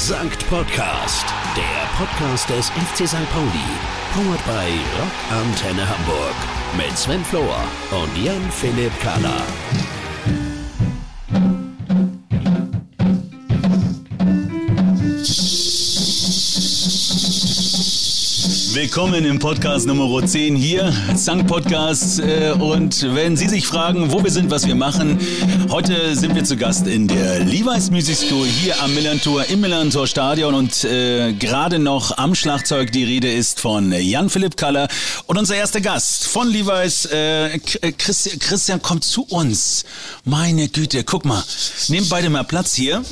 Sankt Podcast, der Podcast des FC St. Pauli. Powered by Rock Antenne Hamburg. Mit Sven Flohr und Jan-Philipp Kahler. Willkommen im Podcast Nummer 10 hier, Sankt Podcast. Äh, und wenn Sie sich fragen, wo wir sind, was wir machen, heute sind wir zu Gast in der Levi's Music School hier am Millantor im Millantor Stadion und äh, gerade noch am Schlagzeug die Rede ist von Jan-Philipp Kaller und unser erster Gast von Levi's, äh, Christian, Christian kommt zu uns. Meine Güte, guck mal, nehmt beide mal Platz hier.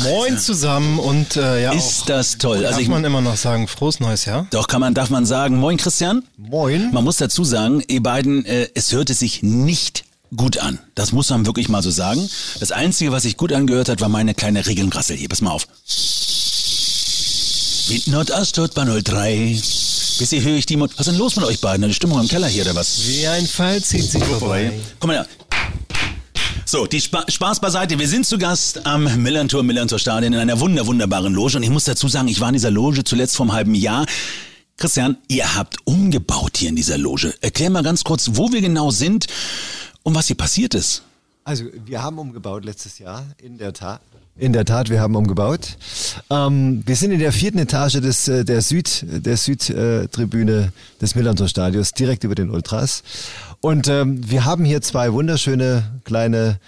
Moin zusammen und äh, ja, ist auch, das toll. Darf also ich, man immer noch sagen, frohes neues Jahr? Doch, kann man, darf man sagen. Moin, Christian. Moin. Man muss dazu sagen, ihr beiden, äh, es hörte sich nicht gut an. Das muss man wirklich mal so sagen. Das Einzige, was sich gut angehört hat, war meine kleine Regelngrassel hier. Pass mal auf. Wind Nordost, Bahn 03. Bisher höre ich die... Mo was ist denn los mit euch beiden? Die Stimmung im Keller hier, oder was? Wie ein Fall zieht sich vorbei. Komm mal her. So, die Spa Spaß beiseite. Wir sind zu Gast am Millantor, Millantor Stadion in einer wunder, wunderbaren Loge. Und ich muss dazu sagen, ich war in dieser Loge zuletzt vor einem halben Jahr. Christian, ihr habt umgebaut hier in dieser Loge. Erklär mal ganz kurz, wo wir genau sind und was hier passiert ist. Also, wir haben umgebaut letztes Jahr, in der Tat. In der Tat, wir haben umgebaut. Ähm, wir sind in der vierten Etage des, äh, der Süd, der Südtribüne des Millantor Stadions, direkt über den Ultras. Und ähm, wir haben hier zwei wunderschöne kleine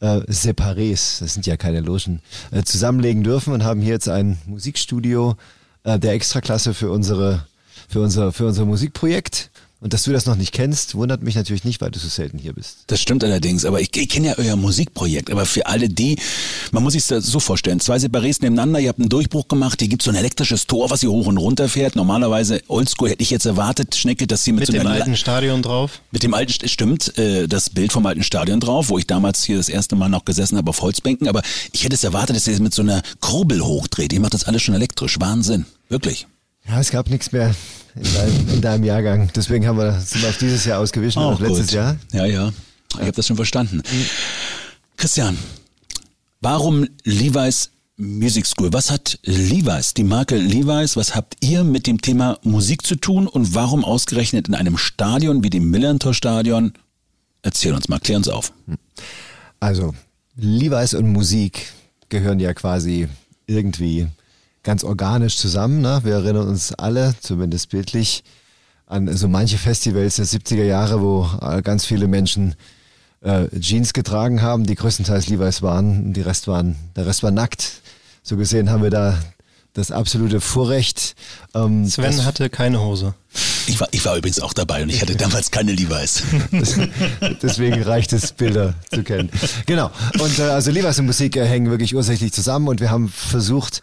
äh, Separés, das sind ja keine Logen, äh, zusammenlegen dürfen und haben hier jetzt ein Musikstudio äh, der Extraklasse für unsere für unser für unser Musikprojekt. Und dass du das noch nicht kennst, wundert mich natürlich nicht, weil du so selten hier bist. Das stimmt allerdings, aber ich, ich kenne ja euer Musikprojekt. Aber für alle die, man muss sich das so vorstellen, zwei Separés nebeneinander, ihr habt einen Durchbruch gemacht, hier gibt so ein elektrisches Tor, was hier hoch und runter fährt. Normalerweise, oldschool hätte ich jetzt erwartet, Schnecke, dass sie mit, Mit so dem einer alten Stadion drauf. Mit dem alten, stimmt, äh, das Bild vom alten Stadion drauf, wo ich damals hier das erste Mal noch gesessen habe auf Holzbänken. Aber ich hätte es erwartet, dass ihr es mit so einer Kurbel hochdreht. Ihr macht das alles schon elektrisch. Wahnsinn. Wirklich. Ja, es gab nichts mehr in deinem, in deinem Jahrgang. Deswegen haben wir, sind wir auf dieses Jahr ausgewichen, Auch auf letztes gut. Jahr. Ja, ja. Ich habe das schon verstanden. Christian, warum Levi's Music School? Was hat Levi's, die Marke Levi's, was habt ihr mit dem Thema Musik zu tun und warum ausgerechnet in einem Stadion wie dem Millantor Stadion? Erzähl uns mal, klär uns auf. Also, Levi's und Musik gehören ja quasi irgendwie ganz organisch zusammen. Ne? Wir erinnern uns alle, zumindest bildlich, an so manche Festivals der 70er Jahre, wo äh, ganz viele Menschen äh, Jeans getragen haben, die größtenteils Levi's waren, und die Rest waren, der Rest war nackt. So gesehen haben wir da das absolute Vorrecht. Ähm, Sven hatte keine Hose. Ich war, ich war übrigens auch dabei und ich hatte damals keine Levi's. Deswegen reicht es, Bilder zu kennen. Genau. Und äh, also Levi's und Musik äh, hängen wirklich ursächlich zusammen und wir haben versucht,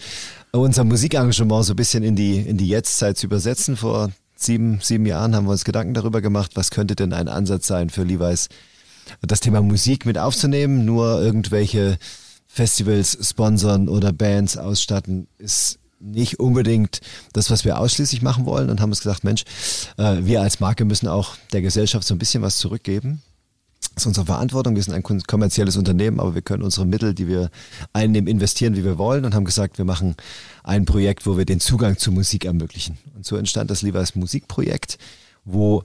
unser Musikengagement so ein bisschen in die, in die Jetztzeit zu übersetzen. Vor sieben, sieben Jahren haben wir uns Gedanken darüber gemacht, was könnte denn ein Ansatz sein für Levi's, das Thema Musik mit aufzunehmen. Nur irgendwelche Festivals sponsern oder Bands ausstatten ist nicht unbedingt das, was wir ausschließlich machen wollen und haben uns gesagt, Mensch, äh, wir als Marke müssen auch der Gesellschaft so ein bisschen was zurückgeben. Das ist unsere Verantwortung. Wir sind ein kommerzielles Unternehmen, aber wir können unsere Mittel, die wir einnehmen, investieren, wie wir wollen und haben gesagt, wir machen ein Projekt, wo wir den Zugang zu Musik ermöglichen. Und so entstand das Levi's Musikprojekt, wo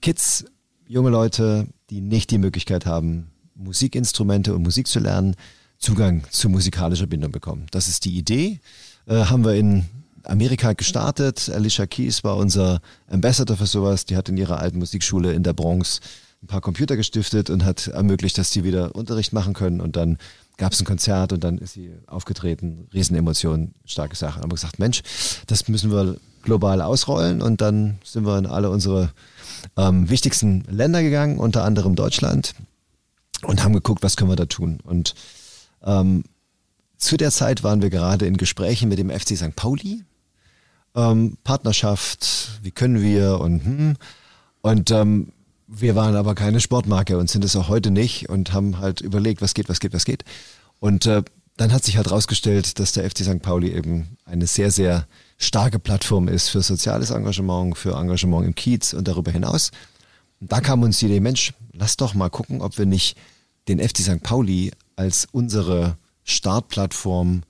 Kids, junge Leute, die nicht die Möglichkeit haben, Musikinstrumente und Musik zu lernen, Zugang zu musikalischer Bindung bekommen. Das ist die Idee. Äh, haben wir in Amerika gestartet. Alicia Keys war unser Ambassador für sowas. Die hat in ihrer alten Musikschule in der Bronx ein paar Computer gestiftet und hat ermöglicht, dass die wieder Unterricht machen können. Und dann gab es ein Konzert und dann ist sie aufgetreten. Riesenemotionen, starke Sache. Haben wir gesagt, Mensch, das müssen wir global ausrollen. Und dann sind wir in alle unsere ähm, wichtigsten Länder gegangen, unter anderem Deutschland, und haben geguckt, was können wir da tun. Und ähm, zu der Zeit waren wir gerade in Gesprächen mit dem FC St. Pauli. Ähm, Partnerschaft, wie können wir und hm. Und ähm, wir waren aber keine Sportmarke und sind es auch heute nicht und haben halt überlegt, was geht, was geht, was geht. Und äh, dann hat sich halt rausgestellt, dass der FC St. Pauli eben eine sehr, sehr starke Plattform ist für soziales Engagement, für Engagement im Kiez und darüber hinaus. Und da kam uns die Idee, Mensch, lass doch mal gucken, ob wir nicht den FC St. Pauli als unsere Startplattform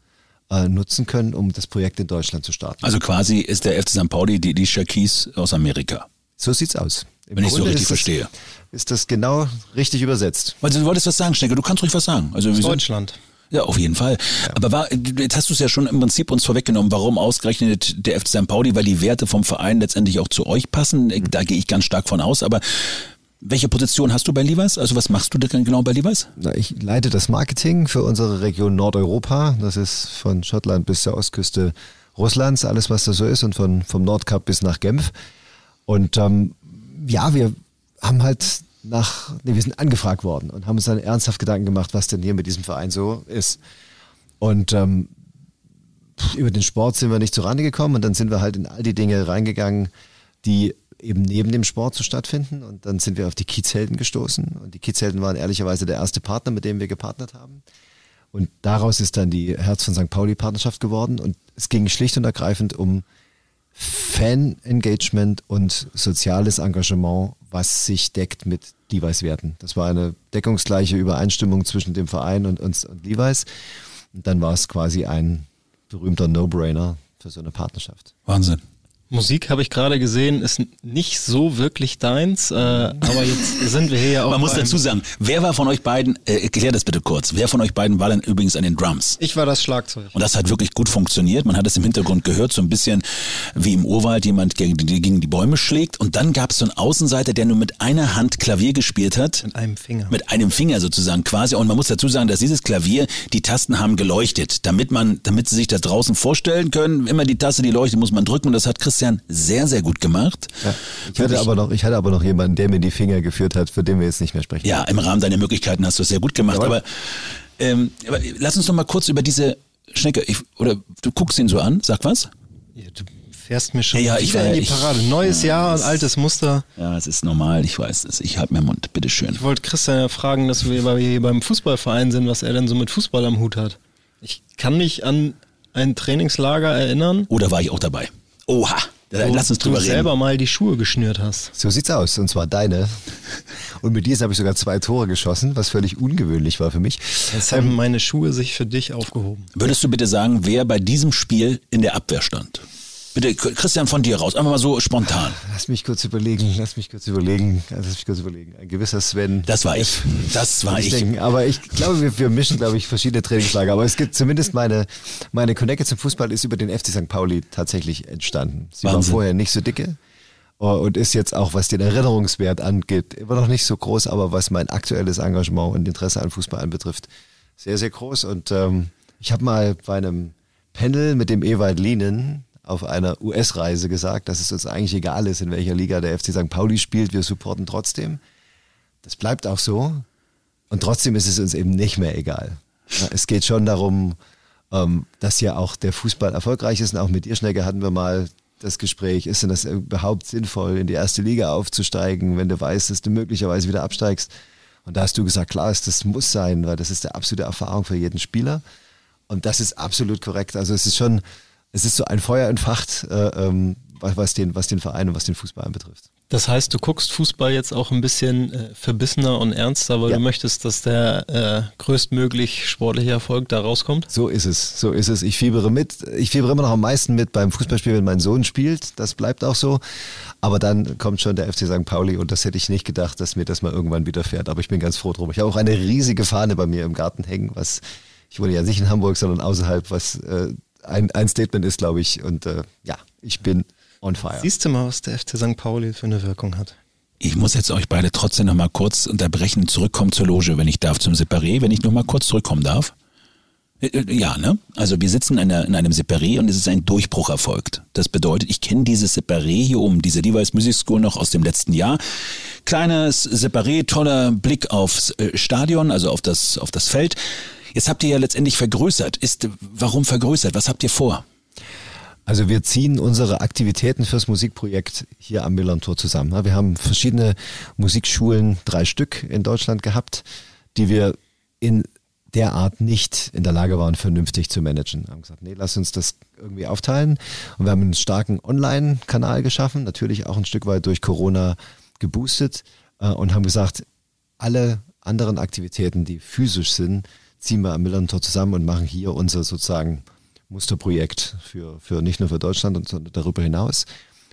äh, nutzen können, um das Projekt in Deutschland zu starten. Also quasi ist der FC St. Pauli die Alicia Keys aus Amerika. So sieht's aus. Im Wenn ich so richtig ist das- verstehe. Ist das genau richtig übersetzt? Weil du wolltest was sagen, Schnecke, du kannst ruhig was sagen. Also sind- Deutschland. Ja, auf jeden Fall. Aber war, jetzt hast du es ja schon im Prinzip uns vorweggenommen, warum ausgerechnet der FC St. Pauli, weil die Werte vom Verein letztendlich auch zu euch passen. Da gehe ich ganz stark von aus. Aber welche Position hast du bei Levi's? Also was machst du denn genau bei Levi's? Na, ich leite das Marketing für unsere Region Nordeuropa. Das ist von Schottland bis zur Ostküste Russlands, alles was da so ist und von, vom Nordkap bis nach Genf. Und ähm, ja, wir haben halt nach, nee, wir sind angefragt worden und haben uns dann ernsthaft Gedanken gemacht, was denn hier mit diesem Verein so ist. Und ähm, über den Sport sind wir nicht zurande gekommen und dann sind wir halt in all die Dinge reingegangen, die eben neben dem Sport so stattfinden. Und dann sind wir auf die Kiezhelden gestoßen. Und die Kiezhelden waren ehrlicherweise der erste Partner, mit dem wir gepartnert haben. Und daraus ist dann die Herz von St. Pauli Partnerschaft geworden. Und es ging schlicht und ergreifend um Fan-Engagement und soziales Engagement, was sich deckt mit Levi's Werten. Das war eine deckungsgleiche Übereinstimmung zwischen dem Verein und uns und Levi's. Und dann war es quasi ein berühmter No-Brainer für so eine Partnerschaft. Wahnsinn. Musik habe ich gerade gesehen, ist nicht so wirklich deins, äh, aber jetzt sind wir hier ja auch. Man muss dazu sagen, wer war von euch beiden, äh, erklär das bitte kurz, wer von euch beiden war denn übrigens an den Drums? Ich war das Schlagzeug. Und das hat wirklich gut funktioniert. Man hat es im Hintergrund gehört, so ein bisschen wie im Urwald jemand gegen die, gegen die Bäume schlägt. Und dann gab es so einen Außenseiter, der nur mit einer Hand Klavier gespielt hat. Mit einem Finger. Mit einem Finger sozusagen quasi. Und man muss dazu sagen, dass dieses Klavier, die Tasten haben geleuchtet, damit man, damit sie sich das draußen vorstellen können. Immer die Taste, die leuchtet, muss man drücken. Und das hat Christian sehr, sehr gut gemacht. Ja, ich, hatte aber noch, ich hatte aber noch jemanden, der mir die Finger geführt hat, für den wir jetzt nicht mehr sprechen. Ja, im Rahmen deiner Möglichkeiten hast du es sehr gut gemacht. Aber, ähm, aber lass uns noch mal kurz über diese Schnecke, ich, oder du guckst ihn so an, sag was? Ja, du fährst mir schon Ja, ja, ich wieder war- in die ich- Parade. Neues Jahr und altes Muster. Ja, es ist normal, ich weiß es. Ich halte mir Mund, bitteschön. Ich wollte Christian ja fragen, dass wir, weil wir hier beim Fußballverein sind, was er denn so mit Fußball am Hut hat. Ich kann mich an ein Trainingslager erinnern, Oder war ich auch dabei? Oha, wo lass uns drüber du reden. selber mal die Schuhe geschnürt hast. So sieht's aus, und zwar deine. Und mit diesen habe ich sogar zwei Tore geschossen, was völlig ungewöhnlich war für mich. Jetzt haben meine Schuhe sich für dich aufgehoben. Würdest du bitte sagen, wer bei diesem Spiel in der Abwehr stand? Bitte, Christian, von dir raus, einfach mal so spontan. Lass mich kurz überlegen, lass mich kurz überlegen, lass mich kurz überlegen. Ein gewisser Sven. Das war ich. Das war ich denken. Aber ich glaube, wir, wir mischen, glaube ich, verschiedene Trainingslager. Aber es gibt zumindest meine, meine Connecte zum Fußball ist über den FC St. Pauli tatsächlich entstanden. Sie war Wahnsinn. vorher nicht so dicke äh, und ist jetzt auch, was den Erinnerungswert angeht, immer noch nicht so groß, aber was mein aktuelles Engagement und Interesse an Fußball anbetrifft, sehr, sehr groß. Und ähm, ich habe mal bei einem Panel mit dem Ewald Lienen auf einer US-Reise gesagt, dass es uns eigentlich egal ist, in welcher Liga der FC St. Pauli spielt, wir supporten trotzdem. Das bleibt auch so. Und trotzdem ist es uns eben nicht mehr egal. Es geht schon darum, ähm, dass ja auch der Fußball erfolgreich ist. Und auch mit dir, Schnecke, hatten wir mal das Gespräch, ist denn das überhaupt sinnvoll, in die erste Liga aufzusteigen, wenn du weißt, dass du möglicherweise wieder absteigst? Und da hast du gesagt, klar, das muss sein, weil das ist der absolute Erfahrung für jeden Spieler. Und das ist absolut korrekt. Also es ist schon, es ist so ein Feuer entfacht, äh, ähm, was, was, den, was den Verein und was den Fußball anbetrifft. Das heißt, du guckst Fußball jetzt auch ein bisschen äh, verbissener und ernster, weil Ja. du möchtest, dass der äh, größtmöglich sportliche Erfolg da rauskommt? So ist es, so ist es. Ich fiebere mit. Ich fiebere immer noch am meisten mit beim Fußballspiel, wenn mein Sohn spielt. Das bleibt auch so. Aber dann kommt schon der FC St. Pauli und das hätte ich nicht gedacht, dass mir das mal irgendwann widerfährt. Aber ich bin ganz froh drum. Ich habe auch eine riesige Fahne bei mir im Garten hängen, was, ich wohne ja nicht in Hamburg, sondern außerhalb, was äh, ein, ein Statement ist, glaube ich. Und äh, ja, ich bin on fire. Siehst du mal, was der FC St. Pauli für eine Wirkung hat? Ich muss jetzt euch beide trotzdem noch mal kurz unterbrechen, zurückkommen zur Loge, wenn ich darf, zum Separé, wenn ich noch mal kurz zurückkommen darf. Äh, äh, Ja, ne? Also wir sitzen in, einer, in einem Separé und es ist ein Durchbruch erfolgt. Das bedeutet, ich kenne dieses Separé hier oben, diese Levi's Music School noch aus dem letzten Jahr. Kleines Separé, toller Blick aufs äh, Stadion, also auf das, auf das Feld. Jetzt habt ihr ja letztendlich vergrößert. Ist, warum vergrößert? Was habt ihr vor? Also wir ziehen unsere Aktivitäten fürs Musikprojekt hier am Millantor zusammen. Wir haben verschiedene Musikschulen, drei Stück in Deutschland gehabt, die wir in der Art nicht in der Lage waren, vernünftig zu managen. Wir haben gesagt, nee, lass uns das irgendwie aufteilen. Und wir haben einen starken Online-Kanal geschaffen, natürlich auch ein Stück weit durch Corona geboostet äh, und haben gesagt, alle anderen Aktivitäten, die physisch sind, ziehen wir am Millantor zusammen und machen hier unser sozusagen Musterprojekt für, für nicht nur für Deutschland, sondern darüber hinaus.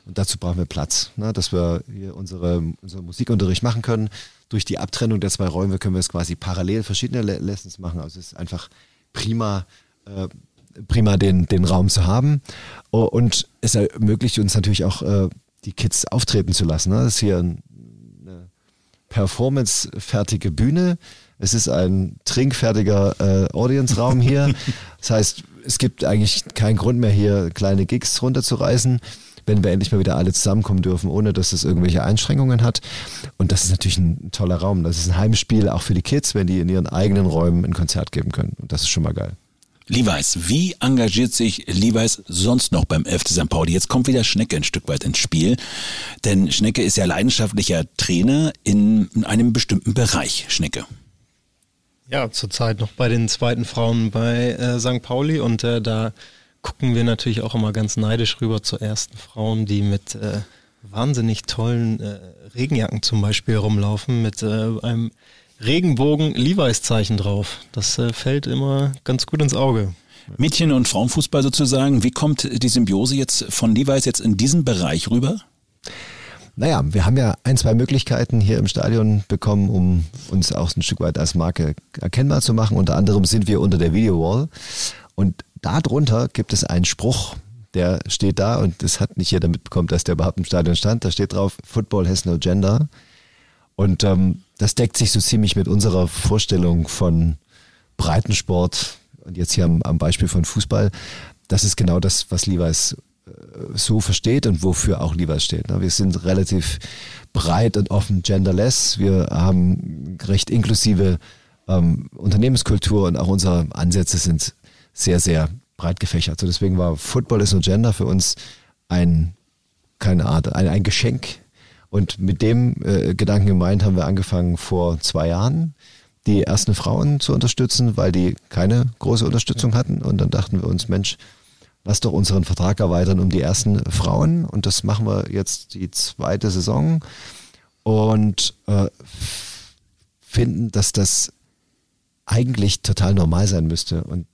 Und dazu brauchen wir Platz, ne, dass wir hier unsere, unseren Musikunterricht machen können. Durch die Abtrennung der zwei Räume können wir es quasi parallel verschiedene Le Lessons machen. Also es ist einfach prima, äh, prima den, den Raum zu haben. Und es ermöglicht uns natürlich auch, äh, die Kids auftreten zu lassen. Ne? Das ist hier eine performancefertige Bühne. Es ist ein trinkfertiger äh, Audience-Raum hier. Das heißt, es gibt eigentlich keinen Grund mehr, hier kleine Gigs runterzureißen wenn wir endlich mal wieder alle zusammenkommen dürfen, ohne dass es irgendwelche Einschränkungen hat. Und das ist natürlich ein toller Raum. Das ist ein Heimspiel auch für die Kids, wenn die in ihren eigenen Räumen ein Konzert geben können. Und das ist schon mal geil. Levi's, wie engagiert sich Levi's sonst noch beim FC St. Pauli? Jetzt kommt wieder Schnecke ein Stück weit ins Spiel, denn Schnecke ist ja leidenschaftlicher Trainer in einem bestimmten Bereich. Schnecke. Ja, zurzeit noch bei den zweiten Frauen bei äh, St. Pauli und äh, da gucken wir natürlich auch immer ganz neidisch rüber zu ersten Frauen, die mit äh, wahnsinnig tollen äh, Regenjacken zum Beispiel rumlaufen, mit äh, einem Regenbogen Levi's Zeichen drauf. Das äh, fällt immer ganz gut ins Auge. Mädchen- und Frauenfußball sozusagen. Wie kommt die Symbiose jetzt von Levi's jetzt in diesen Bereich rüber? Naja, wir haben ja ein, zwei Möglichkeiten hier im Stadion bekommen, um uns auch ein Stück weit als Marke erkennbar zu machen. Unter anderem sind wir unter der Video Wall. Und darunter gibt es einen Spruch, der steht da und das hat nicht jeder mitbekommen, dass der überhaupt im Stadion stand. Da steht drauf, Football has no gender. Und ähm, das deckt sich so ziemlich mit unserer Vorstellung von Breitensport und jetzt hier am, am Beispiel von Fußball. Das ist genau das, was Levi's so versteht und wofür auch Levi's steht. Ne? Wir sind relativ breit und offen genderless. Wir haben recht inklusive ähm, Unternehmenskultur und auch unsere Ansätze sind sehr, sehr breit gefächert. So deswegen war Football is no Gender für uns ein, keine Art, ein, ein Geschenk. Und mit dem äh, Gedanken gemeint haben wir angefangen vor zwei Jahren, die ersten Frauen zu unterstützen, weil die keine große Unterstützung hatten. Und dann dachten wir uns, Mensch, lass doch unseren Vertrag erweitern um die ersten Frauen. Und das machen wir jetzt die zweite Saison. Und äh, finden, dass das eigentlich total normal sein müsste. Und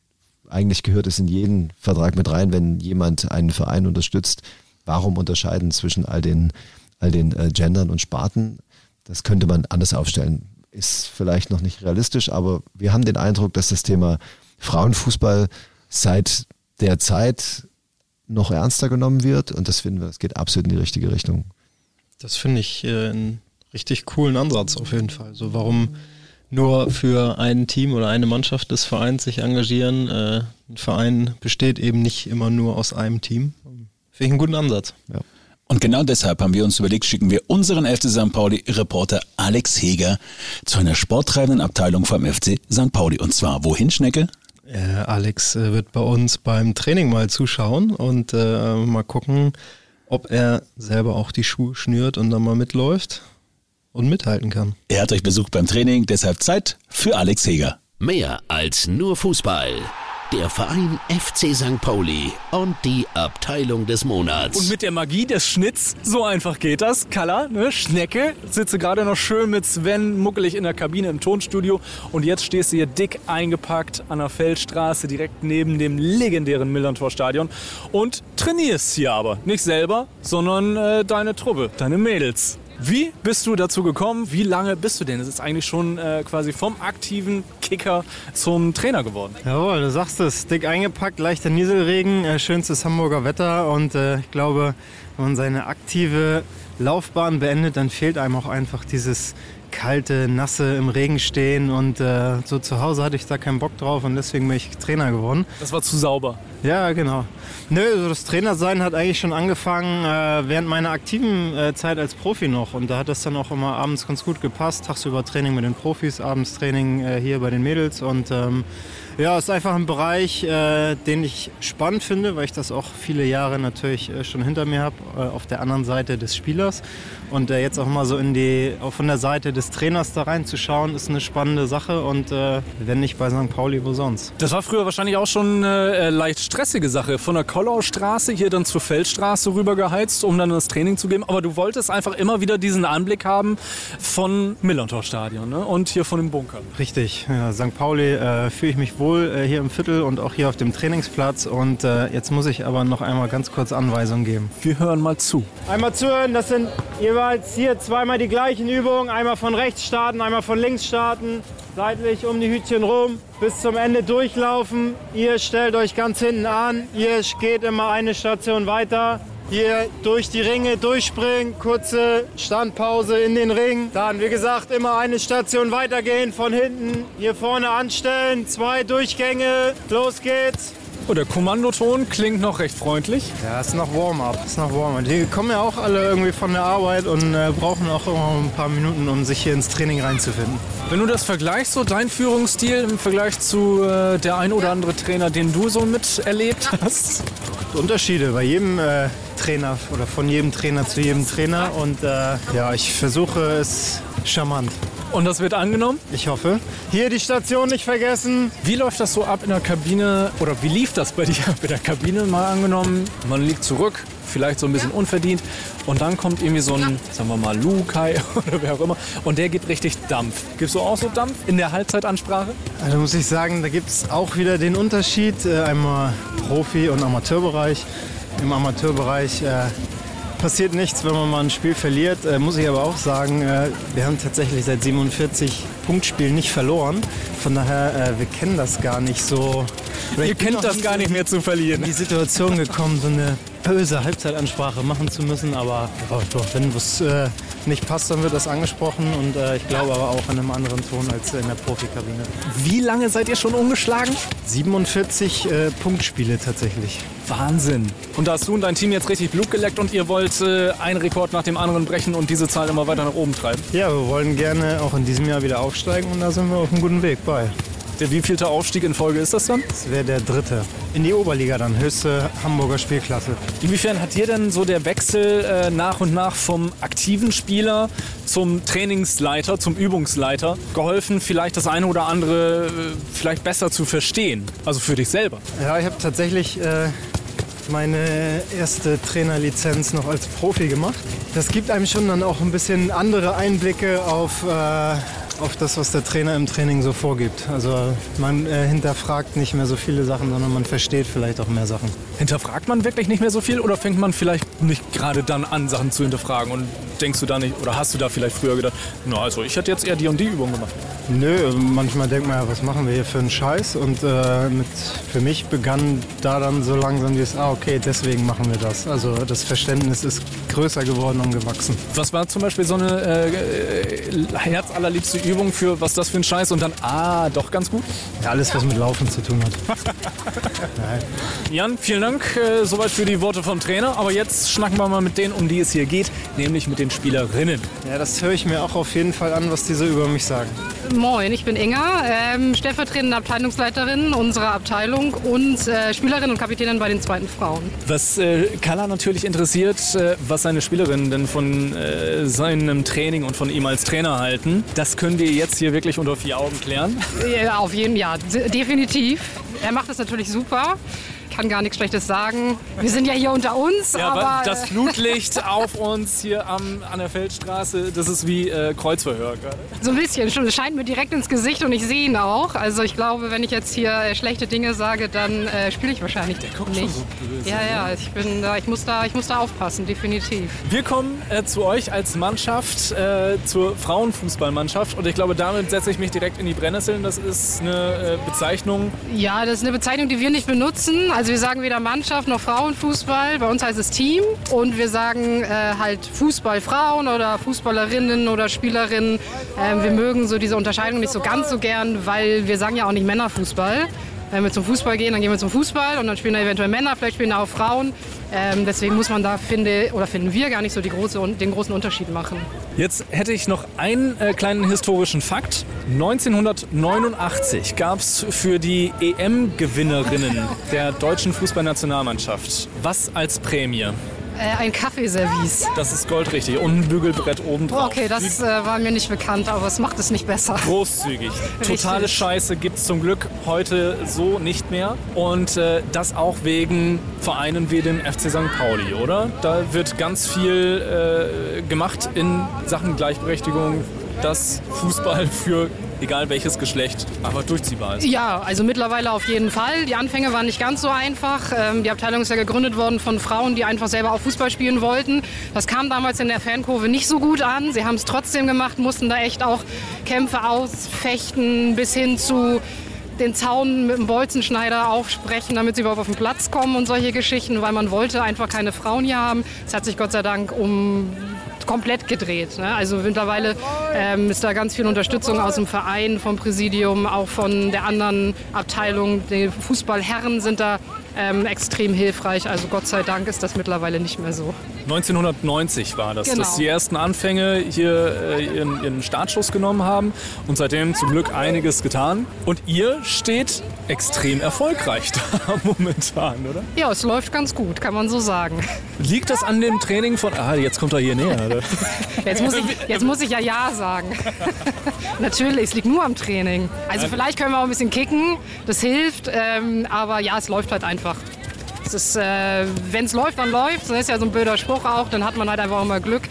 eigentlich gehört es in jeden Vertrag mit rein, wenn jemand einen Verein unterstützt. Warum unterscheiden zwischen all den, all den äh, Gendern und Sparten? Das könnte man anders aufstellen. Ist vielleicht noch nicht realistisch, aber wir haben den Eindruck, dass das Thema Frauenfußball seit der Zeit noch ernster genommen wird und das finden wir, es geht absolut in die richtige Richtung. Das finde ich äh, einen richtig coolen Ansatz auf jeden Fall. So warum nur für ein Team oder eine Mannschaft des Vereins sich engagieren. Äh, ein Verein besteht eben nicht immer nur aus einem Team. Finde ich einen guten Ansatz. Ja. Und genau deshalb haben wir uns überlegt, schicken wir unseren FC St. Pauli-Reporter Alex Heger zu einer sporttreibenden Abteilung vom FC St. Pauli. Und zwar wohin, Schnecke? Äh, Alex äh, wird bei uns beim Training mal zuschauen und äh, mal gucken, ob er selber auch die Schuhe schnürt und dann mal mitläuft und mithalten kann. Er hat euch besucht beim Training, deshalb Zeit für Alex Heger. Mehr als nur Fußball. Der Verein FC St. Pauli und die Abteilung des Monats. Und mit der Magie des Schnitts, so einfach geht das. Kalla, ne? Schnecke, sitze gerade noch schön mit Sven muckelig in der Kabine im Tonstudio. Und jetzt stehst du hier dick eingepackt an der Feldstraße, direkt neben dem legendären Millantor-Stadion. Und trainierst hier aber. Nicht selber, sondern äh, deine Truppe, deine Mädels. Wie bist du dazu gekommen? Wie lange bist du denn? Es ist eigentlich schon äh, quasi vom aktiven Kicker zum Trainer geworden. Jawohl, du sagst es. Dick eingepackt, leichter Nieselregen, äh, schönstes Hamburger Wetter. Und äh, ich glaube, wenn man seine aktive Laufbahn beendet, dann fehlt einem auch einfach dieses kalte, nasse im Regen stehen und äh, so zu Hause hatte ich da keinen Bock drauf und deswegen bin ich Trainer geworden. Das war zu sauber. Ja, genau. Nö, also das Trainersein hat eigentlich schon angefangen äh, während meiner aktiven äh, Zeit als Profi noch und da hat das dann auch immer abends ganz gut gepasst. Tagsüber Training mit den Profis, abends Training äh, hier bei den Mädels und ähm, ja, es ist einfach ein Bereich, äh, den ich spannend finde, weil ich das auch viele Jahre natürlich äh, schon hinter mir habe, äh, auf der anderen Seite des Spielers. Und äh, jetzt auch mal so in die, auch von der Seite des Trainers da reinzuschauen, ist eine spannende Sache. Und äh, wenn nicht bei St. Pauli, wo sonst? Das war früher wahrscheinlich auch schon eine äh, leicht stressige Sache. Von der Kollaustraße hier dann zur Feldstraße rüber geheizt, um dann das Training zu geben. Aber du wolltest einfach immer wieder diesen Anblick haben von Millantor Stadion ne? und hier von dem Bunker. Richtig. Ja, St. Pauli fühle ich mich wohl wohl äh, hier im Viertel und auch hier auf dem Trainingsplatz. Und äh, jetzt muss ich aber noch einmal ganz kurz Anweisungen geben. Wir hören mal zu. Einmal zuhören, das sind jeweils hier zweimal die gleichen Übungen. Einmal von rechts starten, einmal von links starten. Seitlich um die Hütchen rum, bis zum Ende durchlaufen. Ihr stellt euch ganz hinten an. Ihr geht immer eine Station weiter. Hier durch die Ringe durchspringen, kurze Standpause in den Ring. Dann, wie gesagt, immer eine Station weitergehen, von hinten hier vorne anstellen. Zwei Durchgänge, los geht's. Oh, der Kommandoton klingt noch recht freundlich. Ja, ist noch Warm-up. Ist noch Warm-up. Die kommen ja auch alle irgendwie von der Arbeit und äh, brauchen auch immer ein paar Minuten, um sich hier ins Training reinzufinden. Wenn du das vergleichst, so dein Führungsstil im Vergleich zu äh, der ein oder andere Trainer, den du so miterlebt hast? Unterschiede bei jedem äh, Trainer oder von jedem Trainer zu jedem Trainer und äh, ja, ich versuche es charmant. Und das wird angenommen? Ich hoffe. Hier die Station nicht vergessen. Wie läuft das so ab in der Kabine oder wie lief das bei dir ab in der Kabine mal angenommen? Man liegt zurück, vielleicht so ein bisschen unverdient und dann kommt irgendwie so ein, sagen wir mal, Lukai oder wer auch immer und der gibt richtig Dampf. Gibst du auch so Dampf in der Halbzeitansprache? Also muss ich sagen, da gibt es auch wieder den Unterschied, äh, einmal Profi- und Amateurbereich. Im Amateurbereich äh, passiert nichts, wenn man mal ein Spiel verliert. Äh, muss ich aber auch sagen, äh, wir haben tatsächlich seit 47 Punktspielen nicht verloren. Von daher, äh, wir kennen das gar nicht so. Ihr kennt das gar nicht mehr zu verlieren. in die Situation gekommen, so eine böse Halbzeitansprache machen zu müssen. Aber doch, wenn was äh, nicht passt, dann wird das angesprochen. Und äh, ich glaube aber auch in einem anderen Ton als in der Profikabine. Wie lange seid ihr schon umgeschlagen? 47 äh, Punktspiele tatsächlich. Wahnsinn. Und da hast du und dein Team jetzt richtig Blut geleckt und ihr wollt äh, einen Rekord nach dem anderen brechen und diese Zahl immer weiter nach oben treiben. Ja, wir wollen gerne auch in diesem Jahr wieder aufsteigen und da sind wir auf einem guten Weg bei. Der wievielte Aufstieg in Folge ist das dann? Das wäre der dritte. In die Oberliga dann, höchste Hamburger Spielklasse. Inwiefern hat dir denn so der Wechsel äh, nach und nach vom aktiven Spieler zum Trainingsleiter, zum Übungsleiter geholfen, vielleicht das eine oder andere äh, vielleicht besser zu verstehen? Also für dich selber. Ja, ich habe tatsächlich äh, meine erste Trainerlizenz noch als Profi gemacht. Das gibt einem schon dann auch ein bisschen andere Einblicke auf, äh, auf das, was der Trainer im Training so vorgibt. Also man äh, hinterfragt nicht mehr so viele Sachen, sondern man versteht vielleicht auch mehr Sachen. Hinterfragt man wirklich nicht mehr so viel oder fängt man vielleicht nicht gerade dann an, Sachen zu hinterfragen? Und denkst du da nicht, oder hast du da vielleicht früher gedacht, na also ich hätte jetzt eher die und die Übung gemacht? Nö, manchmal denkt man ja, was machen wir hier für einen Scheiß? Und äh, mit, für mich begann da dann so langsam dieses, ah okay, deswegen machen wir das. Also das Verständnis ist größer geworden und gewachsen. Was war zum Beispiel so eine äh, äh, herzallerliebste Übung für was das für ein Scheiß und dann, ah, doch ganz gut? Ja, alles, was mit Laufen zu tun hat. Jan, vielen Dank äh, soweit für die Worte vom Trainer. Aber jetzt schnacken wir mal mit denen, um die es hier geht, nämlich mit den Spielerinnen. Ja, das höre ich mir auch auf jeden Fall an, was die so über mich sagen. Moin, ich bin Inga, ähm, stellvertretende Abteilungsleiterin unserer Abteilung und äh, Spielerin und Kapitänin bei den zweiten Frauen. Was äh, Kalla natürlich interessiert, äh, was seine Spielerinnen denn von äh, seinem Training und von ihm als Trainer halten, das können wir jetzt hier wirklich unter vier Augen klären. Ja, auf jeden de- definitiv. Er macht das natürlich super. Kann gar nichts Schlechtes sagen. Wir sind ja hier unter uns, Ja, aber das Flutlicht auf uns hier am, an der Feldstraße, das ist wie äh, Kreuzverhör gerade. so ein bisschen schon. Es scheint mir direkt ins Gesicht und ich sehe ihn auch. Also ich glaube, wenn ich jetzt hier äh, schlechte Dinge sage, dann äh, spiele ich wahrscheinlich nicht. ja, ja, ich bin da, ich muss da, ich muss da aufpassen, definitiv. Wir kommen äh, zu euch als Mannschaft, äh, zur Frauenfußballmannschaft und ich glaube, damit setze ich mich direkt in die Brennnesseln. Das ist eine äh, Bezeichnung. Ja, das ist eine Bezeichnung, die wir nicht benutzen. Also wir sagen weder Mannschaft noch Frauenfußball. Bei uns heißt es Team. Und wir sagen äh, halt Fußballfrauen oder Fußballerinnen oder Spielerinnen. Ähm, wir mögen so diese Unterscheidung nicht so ganz so gern, weil wir sagen ja auch nicht Männerfußball. Wenn wir zum Fußball gehen, dann gehen wir zum Fußball und dann spielen da eventuell Männer, vielleicht spielen da auch Frauen. Ähm, deswegen muss man da, finde, oder finden wir gar nicht so große, den großen Unterschied machen. Jetzt hätte ich noch einen äh, kleinen historischen Fakt. 1989 gab es für die EM-Gewinnerinnen der deutschen Fußballnationalmannschaft was als Prämie? Äh, ein Kaffeeservice. Das ist goldrichtig und ein Bügelbrett oben drauf. Okay, das äh, war mir nicht bekannt, aber es macht es nicht besser. Großzügig. Totale Richtig. Scheiße gibt es zum Glück heute so nicht mehr. Und äh, das auch wegen Vereinen wie dem FC St. Pauli, oder? Da wird ganz viel äh, gemacht in Sachen Gleichberechtigung, dass Fußball für egal welches Geschlecht, einfach durchziehbar ist. Ja, also mittlerweile auf jeden Fall. Die Anfänge waren nicht ganz so einfach. Ähm, die Abteilung ist ja gegründet worden von Frauen, die einfach selber auch Fußball spielen wollten. Das kam damals in der Fankurve nicht so gut an. Sie haben es trotzdem gemacht, mussten da echt auch Kämpfe ausfechten bis hin zu den Zaun mit dem Bolzenschneider aufsprechen, damit sie überhaupt auf den Platz kommen und solche Geschichten, weil man wollte einfach keine Frauen hier haben. Es hat sich Gott sei Dank um komplett gedreht. Ne? Also mittlerweile ähm, ist da ganz viel Unterstützung aus dem Verein, vom Präsidium, auch von der anderen Abteilung. Die Fußballherren sind da ähm, extrem hilfreich. Also Gott sei Dank ist das mittlerweile nicht mehr so. 1990 war das, Genau. dass die ersten Anfänge hier äh, ihren, ihren Startschuss genommen haben und seitdem zum Glück einiges getan. Und ihr steht extrem erfolgreich da momentan, oder? Ja, es läuft ganz gut, kann man so sagen. Liegt das an dem Training von... Ah, jetzt kommt er hier näher. oder? Jetzt muss ich, jetzt muss ich ja Ja sagen. Natürlich, es liegt nur am Training. Also vielleicht können wir auch ein bisschen kicken, das hilft. Ähm, aber ja, es läuft halt einfach. Ist, äh, wenn es läuft, dann läuft. Das ist ja so ein blöder Spruch auch. Dann hat man halt einfach mal Glück.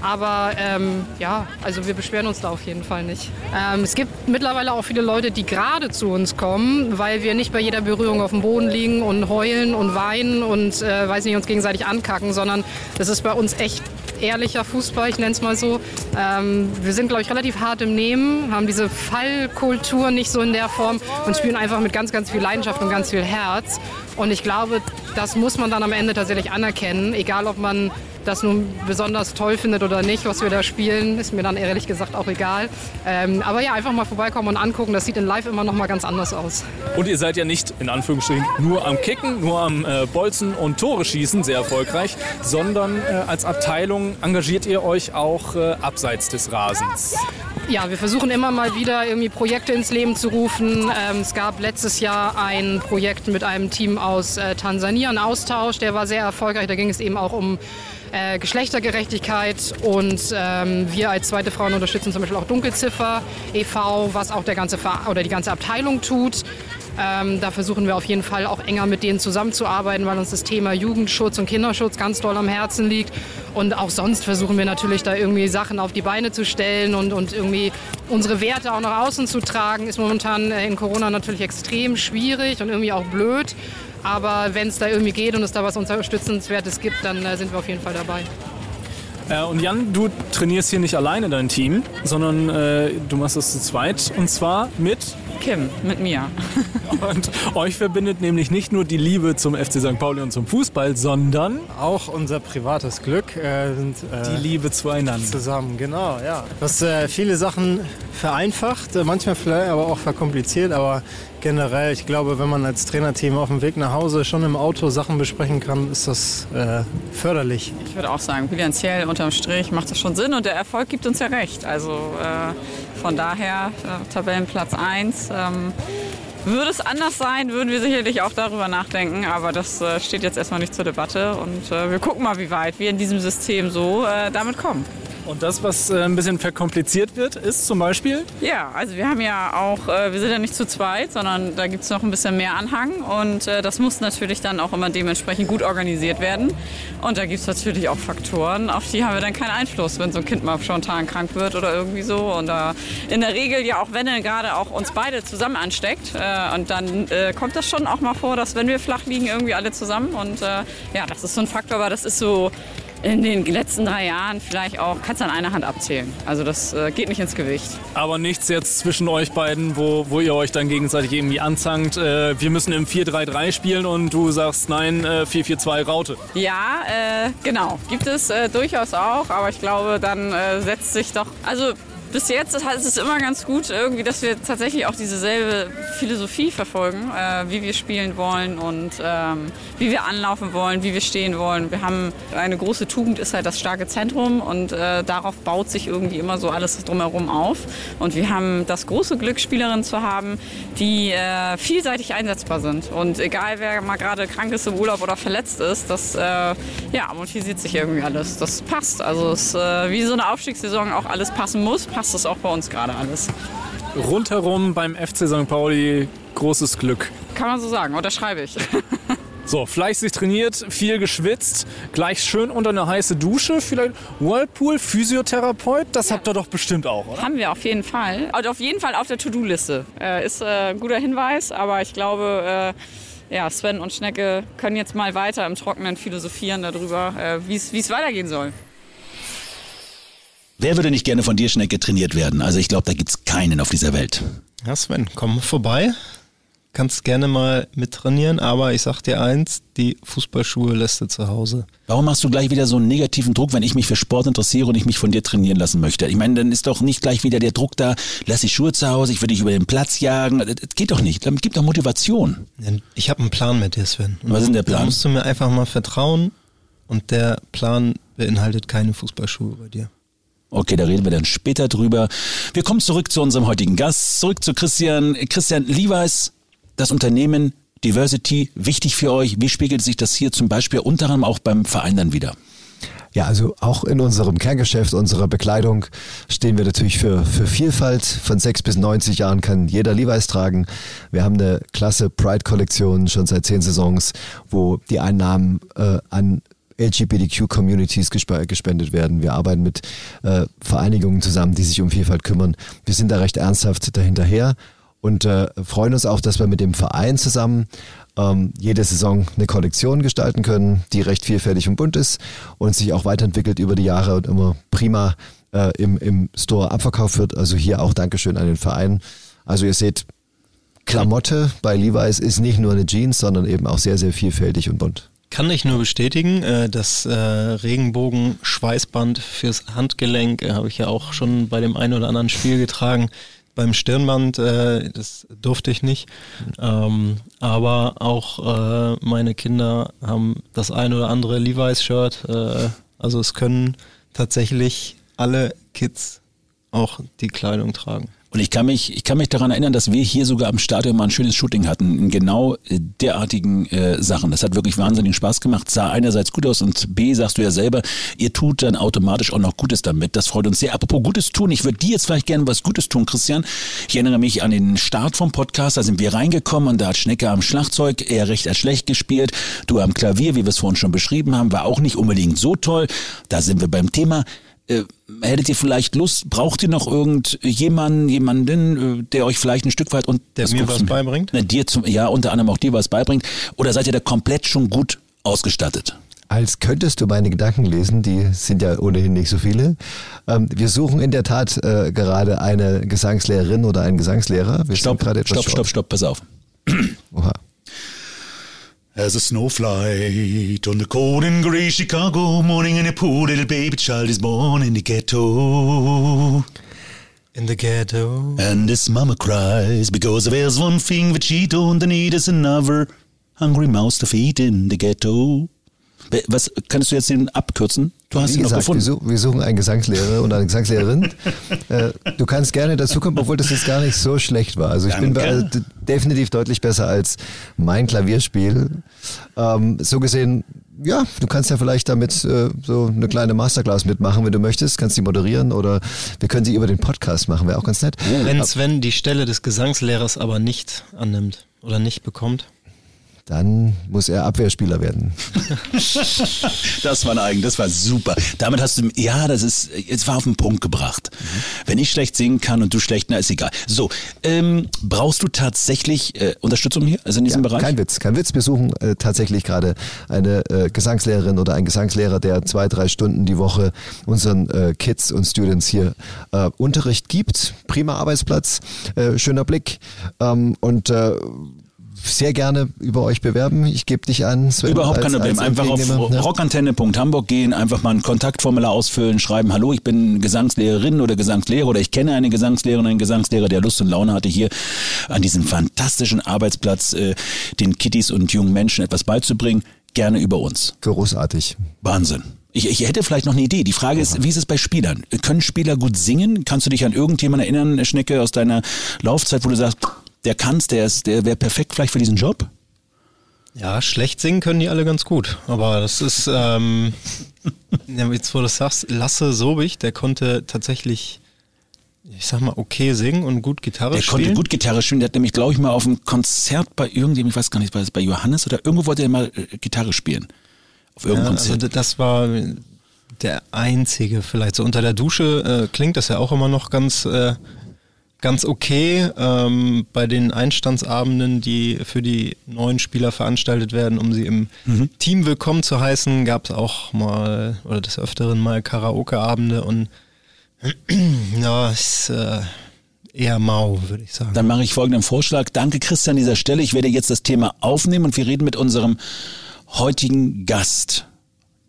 Aber ähm, ja, also wir beschweren uns da auf jeden Fall nicht. Ähm, es gibt mittlerweile auch viele Leute, die gerade zu uns kommen, weil wir nicht bei jeder Berührung auf dem Boden liegen und heulen und weinen und äh, weiß nicht, uns gegenseitig ankacken, sondern das ist bei uns echt ehrlicher Fußball, ich nenne es mal so. Ähm, wir sind, glaube ich, relativ hart im Nehmen, haben diese Fallkultur nicht so in der Form und spielen einfach mit ganz, ganz viel Leidenschaft und ganz viel Herz. Und ich glaube, das muss man dann am Ende tatsächlich anerkennen, egal ob man das nun besonders toll findet oder nicht, was wir da spielen, ist mir dann ehrlich gesagt auch egal. Ähm, aber ja, einfach mal vorbeikommen und angucken, das sieht in Live immer noch mal ganz anders aus. Und ihr seid ja nicht, in Anführungsstrichen, nur am Kicken, nur am äh, Bolzen und Tore schießen, sehr erfolgreich, sondern äh, als Abteilung engagiert ihr euch auch äh, abseits des Rasens. Ja, wir versuchen immer mal wieder irgendwie Projekte ins Leben zu rufen. Ähm, es gab letztes Jahr ein Projekt mit einem Team aus äh, Tansania, ein Austausch, der war sehr erfolgreich. Da ging es eben auch um äh, Geschlechtergerechtigkeit und ähm, wir als zweite Frauen unterstützen zum Beispiel auch Dunkelziffer e.V., was auch der ganze Ver oder die ganze Abteilung tut. Ähm, da versuchen wir auf jeden Fall auch enger mit denen zusammenzuarbeiten, weil uns das Thema Jugendschutz und Kinderschutz ganz doll am Herzen liegt. Und auch sonst versuchen wir natürlich da irgendwie Sachen auf die Beine zu stellen und, und irgendwie unsere Werte auch nach außen zu tragen. Ist momentan äh, in Corona natürlich extrem schwierig und irgendwie auch blöd. Aber wenn es da irgendwie geht und es da was Unterstützenswertes gibt, dann äh, sind wir auf jeden Fall dabei. Äh, und Jan, du trainierst hier nicht alleine dein Team, sondern äh, du machst das zu zweit und zwar mit Kim, mit mir. und euch verbindet nämlich nicht nur die Liebe zum FC St. Pauli und zum Fußball, sondern Auch unser privates Glück äh, sind äh, die Liebe zueinander. zusammen, genau, ja. Was äh, viele Sachen vereinfacht, manchmal vielleicht aber auch verkompliziert, aber generell, ich glaube, wenn man als Trainerteam auf dem Weg nach Hause schon im Auto Sachen besprechen kann, ist das äh, förderlich. Ich würde auch sagen, bilanziell unterm Strich macht das schon Sinn und der Erfolg gibt uns ja recht. Also äh, von daher äh, Tabellenplatz 1. Ähm, würde es anders sein, würden wir sicherlich auch darüber nachdenken, aber das äh, steht jetzt erstmal nicht zur Debatte und äh, wir gucken mal, wie weit wir in diesem System so äh, damit kommen. Und das, was äh, ein bisschen verkompliziert wird, ist zum Beispiel Ja, also wir haben ja auch, äh, wir sind ja nicht zu zweit, sondern da gibt es noch ein bisschen mehr Anhang und äh, das muss natürlich dann auch immer dementsprechend gut organisiert werden. Und da gibt es natürlich auch Faktoren, auf die haben wir dann keinen Einfluss, wenn so ein Kind mal spontan krank wird oder irgendwie so. Und da in der Regel ja auch, wenn er gerade auch uns beide zusammen ansteckt. Äh, und dann äh, kommt das schon auch mal vor, dass wenn wir flach liegen, irgendwie alle zusammen. Und äh, ja, das ist so ein Faktor, aber das ist so in den letzten drei Jahren vielleicht auch, kannst du an einer Hand abzählen. Also das äh, geht nicht ins Gewicht. aber nichts jetzt zwischen euch beiden, wo, wo ihr euch dann gegenseitig irgendwie anzankt. Äh, wir müssen im 4-3-3 spielen und du sagst nein, äh, 4-4-2 Raute. Ja, äh, genau. Gibt es äh, durchaus auch, aber ich glaube, dann äh, setzt sich doch. Also bis jetzt ist es immer ganz gut, irgendwie, dass wir tatsächlich auch dieselbe Philosophie verfolgen, äh, wie wir spielen wollen und ähm, wie wir anlaufen wollen, wie wir stehen wollen. Wir haben eine große Tugend, ist halt das starke Zentrum und äh, darauf baut sich irgendwie immer so alles drumherum auf. Und wir haben das große Glück, Spielerinnen zu haben, die äh, vielseitig einsetzbar sind. Und egal, wer mal gerade krank ist im Urlaub oder verletzt ist, das äh, ja, amortisiert sich irgendwie alles. Das passt. Also es ist äh, wie so eine Aufstiegssaison auch alles passen muss, passt es auch bei uns gerade alles. Rundherum beim FC St. Pauli großes Glück. Kann man so sagen, unterschreibe ich. So, fleißig trainiert, viel geschwitzt, gleich schön unter eine heiße Dusche, vielleicht Whirlpool, Physiotherapeut, das habt ihr doch bestimmt auch, oder? Haben wir auf jeden Fall. Und auf jeden Fall auf der To-Do-Liste. Äh, ist äh, ein guter Hinweis, aber ich glaube, äh, ja, Sven und Schnecke können jetzt mal weiter im Trockenen philosophieren darüber, äh, wie es weitergehen soll. Wer würde nicht gerne von dir, Schnecke, trainiert werden? Also ich glaube, da gibt es keinen auf dieser Welt. Ja, Sven, komm vorbei kannst gerne mal mittrainieren, aber ich sag dir eins, die Fußballschuhe lässt du zu Hause. Warum hast du gleich wieder so einen negativen Druck, wenn ich mich für Sport interessiere und ich mich von dir trainieren lassen möchte? Ich meine, dann ist doch nicht gleich wieder der Druck da, lass die Schuhe zu Hause, ich würde dich über den Platz jagen. Das geht doch nicht. Damit gibt doch Motivation. Ich habe einen Plan mit dir, Sven. Und Was ist denn der Plan? Da musst du mir einfach mal vertrauen und der Plan beinhaltet keine Fußballschuhe bei dir. Okay, da reden wir dann später drüber. Wir kommen zurück zu unserem heutigen Gast, zurück zu Christian. Christian Levi's, das Unternehmen Diversity wichtig für euch? Wie spiegelt sich das hier zum Beispiel unter anderem auch beim Verein dann wieder? Ja, also auch in unserem Kerngeschäft, unserer Bekleidung stehen wir natürlich für, für Vielfalt. Von 6 bis 90 Jahren kann jeder Levi's tragen. Wir haben eine klasse Pride-Kollektion schon seit zehn Saisons, wo die Einnahmen äh, an LGBTQ-Communities gespendet werden. Wir arbeiten mit äh, Vereinigungen zusammen, die sich um Vielfalt kümmern. Wir sind da recht ernsthaft dahinterher und äh, freuen uns auch, dass wir mit dem Verein zusammen ähm, jede Saison eine Kollektion gestalten können, die recht vielfältig und bunt ist und sich auch weiterentwickelt über die Jahre und immer prima äh, im, im Store abverkauft wird. Also hier auch Dankeschön an den Verein. Also ihr seht, Klamotte bei Levi's ist nicht nur eine Jeans, sondern eben auch sehr, sehr vielfältig und bunt. Kann ich nur bestätigen, äh, das äh, Regenbogen-Schweißband fürs Handgelenk äh, habe ich ja auch schon bei dem einen oder anderen Spiel getragen beim Stirnband, äh, das durfte ich nicht. Ähm, aber auch äh, meine Kinder haben das ein oder andere Levi's-Shirt. Äh, also es können tatsächlich alle Kids auch die Kleidung tragen. Und ich kann mich, ich kann mich daran erinnern, dass wir hier sogar am Stadion mal ein schönes Shooting hatten, in genau äh, derartigen äh, Sachen. Das hat wirklich wahnsinnigen Spaß gemacht. Sah einerseits gut aus und B, sagst du ja selber, ihr tut dann automatisch auch noch Gutes damit. Das freut uns sehr. Apropos Gutes tun, ich würde dir jetzt vielleicht gerne was Gutes tun, Christian. Ich erinnere mich an den Start vom Podcast, da sind wir reingekommen und da hat Schnecke am Schlagzeug eher recht als schlecht gespielt. Du am Klavier, wie wir es vorhin schon beschrieben haben, war auch nicht unbedingt so toll. Da sind wir beim Thema äh, hättet ihr vielleicht Lust, braucht ihr noch irgendjemanden, jemanden, äh, der euch vielleicht ein Stück weit und der mir was beibringt? Ne, dir zum, ja, unter anderem auch dir was beibringt. Oder seid ihr da komplett schon gut ausgestattet? Als könntest du meine Gedanken lesen, die sind ja ohnehin nicht so viele. Ähm, wir suchen in der Tat äh, gerade eine Gesangslehrerin oder einen Gesangslehrer. Wir stopp, stopp, stopp, stopp, pass auf. Oha. As a snowflake on the cold and gray Chicago morning, and a poor little baby child is born in the ghetto. In the ghetto. And his mama cries because there's one thing that she don't need is another hungry mouse to feed in the ghetto. Was kannst du jetzt den abkürzen? Du hast Wie ihn gesagt, noch gefunden. Wir, suchen einen Gesangslehrer und eine Gesangslehrerin. äh, du kannst gerne dazukommen, obwohl das jetzt gar nicht so schlecht war. Also ich Danke. bin bei, definitiv deutlich besser als mein Klavierspiel. Ähm, so gesehen, ja, du kannst ja vielleicht damit äh, so eine kleine Masterclass mitmachen, wenn du möchtest. Kannst sie moderieren oder wir können sie über den Podcast machen, wäre auch ganz nett. Wenn Sven die Stelle des Gesangslehrers aber nicht annimmt oder nicht bekommt dann muss er Abwehrspieler werden. das war ein eigen, das war super. Damit hast du, ja, das ist, es war auf den Punkt gebracht. Mhm. Wenn ich schlecht singen kann und du schlecht, na ist egal. So, ähm, brauchst du tatsächlich äh, Unterstützung hier, also in diesem ja, Bereich? Kein Witz, kein Witz. Wir suchen äh, tatsächlich gerade eine äh, Gesangslehrerin oder einen Gesangslehrer, der zwei, drei Stunden die Woche unseren äh, Kids und Students hier äh, Unterricht gibt. Prima Arbeitsplatz, äh, schöner Blick ähm, und sehr gerne über euch bewerben. Ich gebe dich an. Sven, Überhaupt kein Problem. Einfach auf ne? rockantenne.hamburg gehen, einfach mal ein Kontaktformular ausfüllen, schreiben, hallo, ich bin Gesangslehrerin oder Gesangslehrer oder ich kenne eine Gesangslehrerin, einen Gesangslehrer, der Lust und Laune hatte, hier an diesem fantastischen Arbeitsplatz äh, den Kitties und jungen Menschen etwas beizubringen. Gerne über uns. Großartig. Wahnsinn. Ich, ich hätte vielleicht noch eine Idee. Die Frage ist, wie ist es bei Spielern? Können Spieler gut singen? Kannst du dich an irgendjemanden erinnern, Schnecke, aus deiner Laufzeit, wo du sagst, der kann's, der ist, der wäre perfekt vielleicht für diesen Job? Ja, schlecht singen können die alle ganz gut. Aber das ist, ähm, jetzt wo du das sagst, Lasse Sobich, der konnte tatsächlich ich sag mal, okay singen und gut Gitarre Der spielen. konnte gut Gitarre spielen. Der hat nämlich, glaube ich, mal auf einem Konzert bei irgendjemandem, ich weiß gar nicht, war es bei Johannes oder irgendwo wollte er mal äh, Gitarre spielen. Auf Ja, irgendeinem also Konzert. d- das war der einzige vielleicht. So unter der Dusche äh, klingt das ja auch immer noch ganz, äh, ganz okay. Ähm, bei den Einstandsabenden, die für die neuen Spieler veranstaltet werden, um sie im Mhm. Team willkommen zu heißen, gab es auch mal oder des Öfteren mal Karaoke-Abende und ja, ist äh, eher mau, würde ich sagen. Dann mache ich folgenden Vorschlag. Danke, Christian, an dieser Stelle. Ich werde jetzt das Thema aufnehmen und wir reden mit unserem heutigen Gast.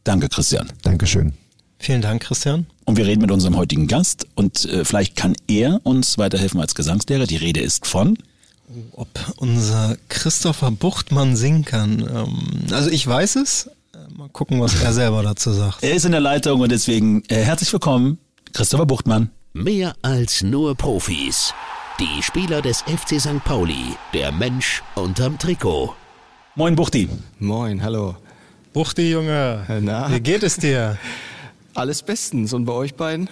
Danke, Christian. Dankeschön. Vielen Dank, Christian. Und wir reden mit unserem heutigen Gast und äh, vielleicht kann er uns weiterhelfen als Gesangslehrer. Die Rede ist von. ob unser Christopher Buchtmann singen kann. Ähm, also ich weiß es. Äh, Mal gucken, was er selber dazu sagt. Er ist in der Leitung und deswegen äh, herzlich willkommen, Christopher Buchtmann. Mehr als nur Profis. Die Spieler des FC St. Pauli, der Mensch unterm Trikot. Moin, Buchti. Moin, hallo. Buchti, Junge. Na? Wie geht es dir? Alles bestens. Und bei euch beiden?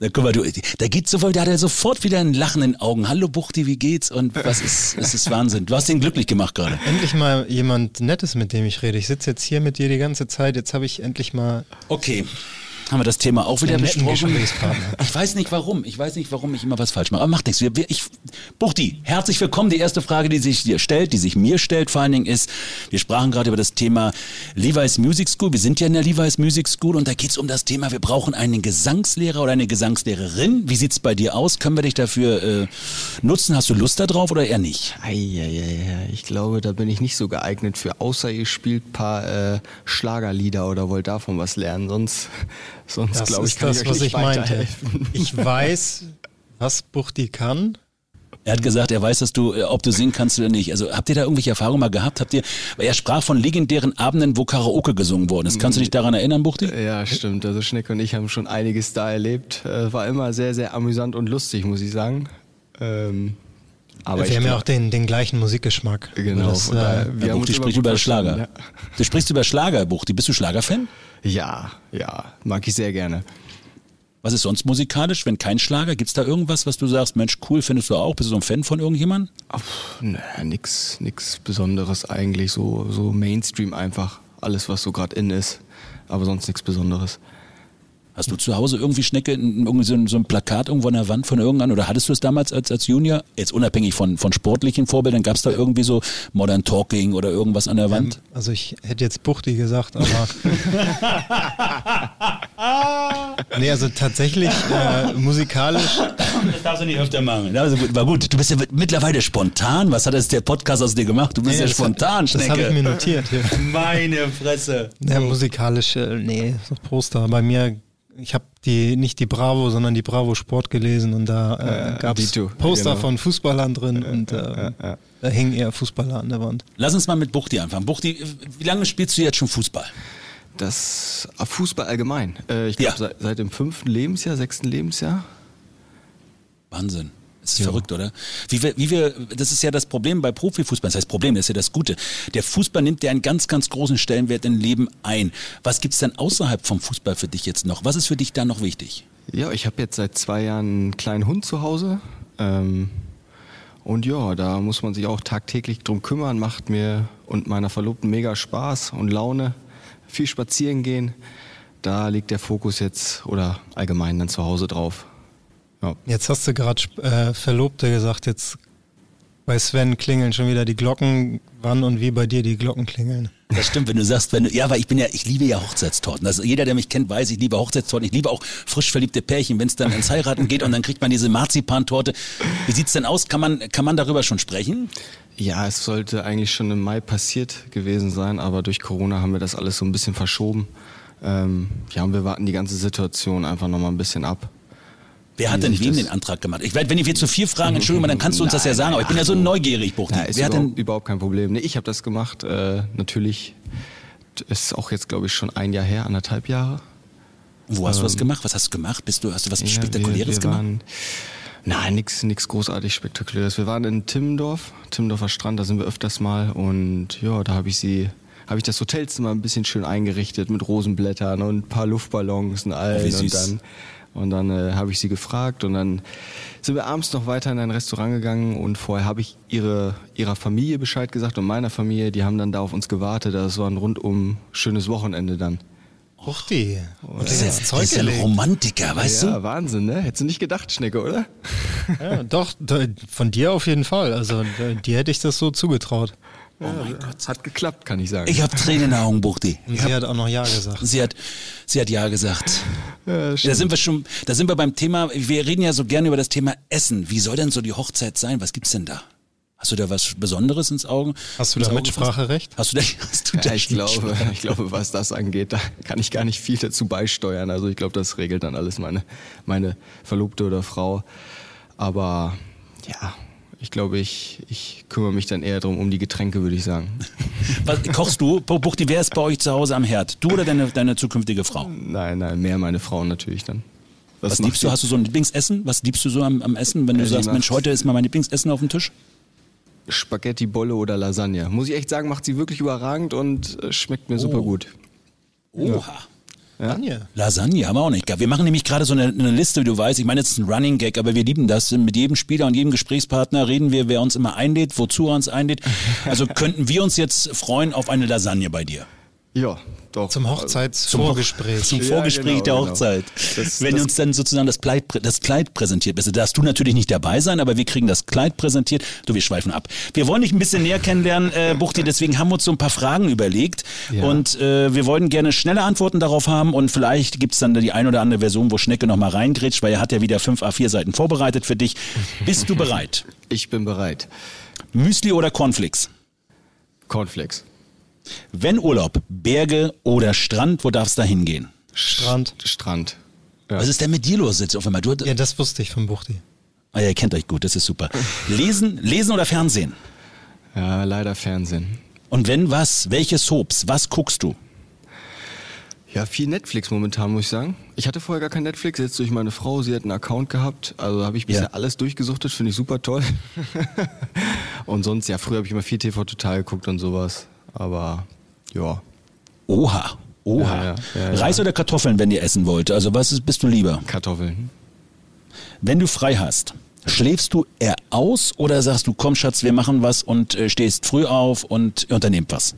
Da, guck mal, du, da geht so voll, da hat er sofort wieder ein Lachen in den Augen. Hallo Buchti, wie geht's? Und was ist, es ist Wahnsinn. Du hast ihn glücklich gemacht gerade. Endlich mal jemand Nettes, mit dem ich rede. Ich sitze jetzt hier mit dir die ganze Zeit. Jetzt habe ich endlich mal Okay. Haben wir das Thema auch wieder besprochen? Ich weiß nicht warum. Ich weiß nicht, warum ich immer was falsch mache. Aber macht nichts. Wir, wir, ich, Buchti, herzlich willkommen. Die erste Frage, die sich dir stellt, die sich mir stellt, vor allen Dingen ist, wir sprachen gerade über das Thema Levi's Music School. Wir sind ja in der Levi's Music School und da geht es um das Thema, wir brauchen einen Gesangslehrer oder eine Gesangslehrerin. Wie sieht's bei dir aus? Können wir dich dafür äh, nutzen? Hast du Lust darauf oder eher nicht? Eieiei, ich glaube, da bin ich nicht so geeignet für, außer ihr spielt ein paar äh, Schlagerlieder oder wollt davon was lernen. Sonst, sonst Das glaube ich, ist kann das, ich euch was nicht ich meinte. Ich weiß, was Buchti kann. Er hat gesagt, er weiß, dass du, äh, ob du singen kannst oder nicht. Also habt ihr da irgendwelche Erfahrungen mal gehabt? Habt ihr, er sprach von legendären Abenden, wo Karaoke gesungen worden ist. Kannst du dich daran erinnern, Buchti? Ja, stimmt. Also Schneck und ich haben schon einiges da erlebt. Äh, war immer sehr, sehr amüsant und lustig, muss ich sagen. Ähm, aber wir ich haben ja auch den, den gleichen Musikgeschmack. Genau, Das, äh, wir Ja, haben immer spricht über Schlager. Ja. Du sprichst über Schlager, Buchti. Bist du Schlagerfan? ja, ja, mag ich sehr gerne. Was ist sonst musikalisch, wenn kein Schlager? Gibt's da irgendwas, was du sagst, Mensch, cool, findest du auch? Bist du so ein Fan von irgendjemandem? Ach, naja, nix, nix Besonderes eigentlich, so, so Mainstream einfach. Alles, was so gerade in ist, aber sonst nichts Besonderes. Hast du zu Hause irgendwie Schnecke, irgendwie so ein, so ein Plakat irgendwo an der Wand von irgendwann oder hattest du es damals als, als Junior? Jetzt unabhängig von, von sportlichen Vorbildern, gab's da irgendwie so Modern Talking oder irgendwas an der Wand? Also ich hätte jetzt Buchti gesagt, aber. nee, also tatsächlich äh, musikalisch. Das darfst du nicht öfter machen. Also war gut. Du bist ja mittlerweile spontan. Was hat jetzt der Podcast aus dir gemacht? Du bist Nee, ja das- spontan, Das Schnecke. habe ich mir notiert hier. Meine Fresse. Ja, musikalisch, äh, nee, Poster. Bei mir, ich habe die nicht die Bravo, sondern die Bravo Sport gelesen und da äh, gab es Poster genau. von Fußballern drin und äh, da hingen eher Fußballer an der Wand. Lass uns mal mit Buchti anfangen. Buchti, wie lange spielst du jetzt schon Fußball? Das ah, Fußball allgemein. Äh, ich glaube, Ja. seit, seit dem fünften Lebensjahr, sechsten Lebensjahr. Wahnsinn. Das ist verrückt, oder? Wie wir, wie wir, das ist ja das Problem bei Profifußball. Das heißt Problem, das ist ja das Gute. Der Fußball nimmt ja einen ganz, ganz großen Stellenwert im Leben ein. Was gibt's denn außerhalb vom Fußball für dich jetzt noch? Was ist für dich da noch wichtig? Ja, ich habe jetzt seit zwei Jahren einen kleinen Hund zu Hause. Ähm, und ja, da muss man sich auch tagtäglich drum kümmern. Macht mir und meiner Verlobten mega Spaß und Laune. Viel spazieren gehen. Da liegt der Fokus jetzt oder allgemein dann zu Hause drauf. Ja. Jetzt hast du gerade äh, Verlobte gesagt, jetzt bei Sven klingeln schon wieder die Glocken, wann und wie bei dir die Glocken klingeln. Das stimmt, wenn du sagst, wenn du, ja, weil ich bin ja, ich liebe ja Hochzeitstorten. Also jeder, der mich kennt, weiß, ich liebe Hochzeitstorten. Ich liebe auch frisch verliebte Pärchen, wenn es dann ins Heiraten geht und dann kriegt man diese Marzipantorte. Wie sieht's denn aus? Kann man, kann man darüber schon sprechen? Ja, es sollte eigentlich schon im Mai passiert gewesen sein, aber durch Corona haben wir das alles so ein bisschen verschoben. Ähm, ja, und wir warten die ganze Situation einfach nochmal ein bisschen ab. Wer hat denn wem das- den Antrag gemacht? Ich werde, wenn ich jetzt zu viel fragen, Entschuldigung, dann kannst du uns das ja Nein, sagen, aber ich bin ja so ach, neugierig, Buchti. Wer hat überhaupt, denn, überhaupt kein Problem. Nee, ich habe das gemacht. Äh, natürlich ist auch jetzt, glaube ich, schon ein Jahr her, anderthalb Jahre. wo hast du was gemacht? Was hast du gemacht? Bist du, hast du was ähm, Ja, Spektakuläres wir, wir gemacht? Waren, nein, nichts nix großartig Spektakuläres. Wir waren in Timmendorf, Timmendorfer Strand, da sind wir öfters mal und ja, da habe ich sie habe ich das Hotelzimmer ein bisschen schön eingerichtet mit Rosenblättern und ein paar Luftballons und allen. wie und dann, und dann äh, habe ich sie gefragt und dann sind wir abends noch weiter in ein Restaurant gegangen und vorher habe ich ihre, ihrer Familie Bescheid gesagt und meiner Familie, die haben dann da auf uns gewartet. Das war ein rundum schönes Wochenende dann. Ruchti. Und Das ist, ja, das Zeug ist ja ein. Romantiker, weißt ja, du? Wahnsinn, ne? Hättest du nicht gedacht, Schnecke, oder? Ja, doch, von dir auf jeden Fall. Also dir hätte ich das so zugetraut. Oh mein Gott. Hat geklappt, kann ich sagen. Ich habe Tränen in den Augen, Buchti. Und sie hat auch noch Ja gesagt. Sie hat, sie hat ja gesagt. Ja, Da sind wir schon, da sind wir beim Thema, wir reden ja so gerne über das Thema Essen. Wie soll denn so die Hochzeit sein? Was gibt's denn da? Hast du da was Besonderes ins Auge? Hast du da Mitspracherecht? Hast du da, hast du da Ja, ich glaube, ich glaube, was das angeht, da kann ich gar nicht viel dazu beisteuern. Also ich glaube, das regelt dann alles meine, meine Verlobte oder Frau. Aber ja, ich glaube, ich, ich kümmere mich dann eher drum um die Getränke, würde ich sagen. Was, kochst du? Bu- Buchti, wer ist bei euch zu Hause am Herd? Du oder deine, deine zukünftige Frau? Nein, nein, mehr meine Frau natürlich dann. Was macht liebst du? Hast du so ein Lieblingsessen? Was liebst du so am, am Essen, wenn du Ja, die sagst, Mensch, heute ist mal mein Lieblingsessen auf dem Tisch? Spaghetti, Bolle oder Lasagne. Muss ich echt sagen, macht sie wirklich überragend und äh, schmeckt mir super gut. Oha. Anja. Lasagne haben wir auch nicht gehabt. Wir machen nämlich gerade so eine, eine Liste, wie du weißt. Ich meine, das ist ein Running Gag, aber wir lieben das. Mit jedem Spieler und jedem Gesprächspartner reden wir, wer uns immer einlädt, wozu er uns einlädt. Also könnten wir uns jetzt freuen auf eine Lasagne bei dir. Ja, doch. Zum Hochzeitsvorgespräch. Zum Ja, Vorgespräch genau, der genau. Hochzeit. Das- Wenn das- uns dann sozusagen das Kleid, das Kleid präsentiert wird. Also darfst du natürlich nicht dabei sein, aber wir kriegen das Kleid präsentiert. Du, wir schweifen ab. Wir wollen dich ein bisschen näher kennenlernen, äh, Buchti, deswegen haben wir uns so ein paar Fragen überlegt. Ja. Und äh, wir wollten gerne schnelle Antworten darauf haben und vielleicht gibt's dann die ein oder andere Version, wo Schnecke nochmal reingrätscht, weil er hat ja wieder fünf A4 Seiten vorbereitet für dich. Bist du bereit? Ich bin bereit. Müsli oder Cornflakes? Cornflakes. Wenn Urlaub, Berge oder Strand, wo darfst du da hingehen? Strand. Strand. Ja. Was ist denn mit dir los jetzt auf einmal? Du, Ja, das wusste ich von Buchti. Ah, ja, ihr kennt euch gut, das ist super. Lesen, lesen oder Fernsehen? ja, leider Fernsehen. Und wenn was, welche Soaps, was guckst du? Ja, viel Netflix momentan, muss ich sagen. Ich hatte vorher gar kein Netflix, jetzt durch meine Frau, sie hat einen Account gehabt, also habe ich bisher Ja. alles durchgesuchtet, finde ich super toll. und sonst, ja, früher habe ich immer viel TV Total geguckt und sowas, aber ja. Oha, oha. Ja, ja, ja. Reis oder Kartoffeln, wenn ihr essen wollt? Also was ist, bist du lieber? Kartoffeln. Wenn du frei hast, schläfst du eher aus oder sagst du, komm Schatz, wir machen was und äh, stehst früh auf und unternehmt was?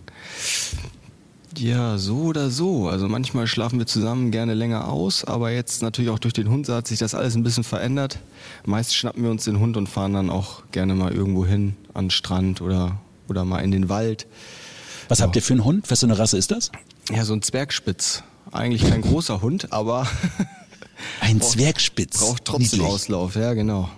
Ja, so oder so. Also manchmal schlafen wir zusammen gerne länger aus, aber jetzt natürlich auch durch den Hund hat sich das alles ein bisschen verändert. Meist schnappen wir uns den Hund und fahren dann auch gerne mal irgendwo hin, an den Strand oder, oder mal in den Wald. Was habt ihr für einen Hund? Was für eine Rasse ist das? Ja, so ein Zwergspitz. Eigentlich kein großer Hund, aber Ein Zwergspitz. braucht trotzdem Niedlich. Auslauf, ja genau.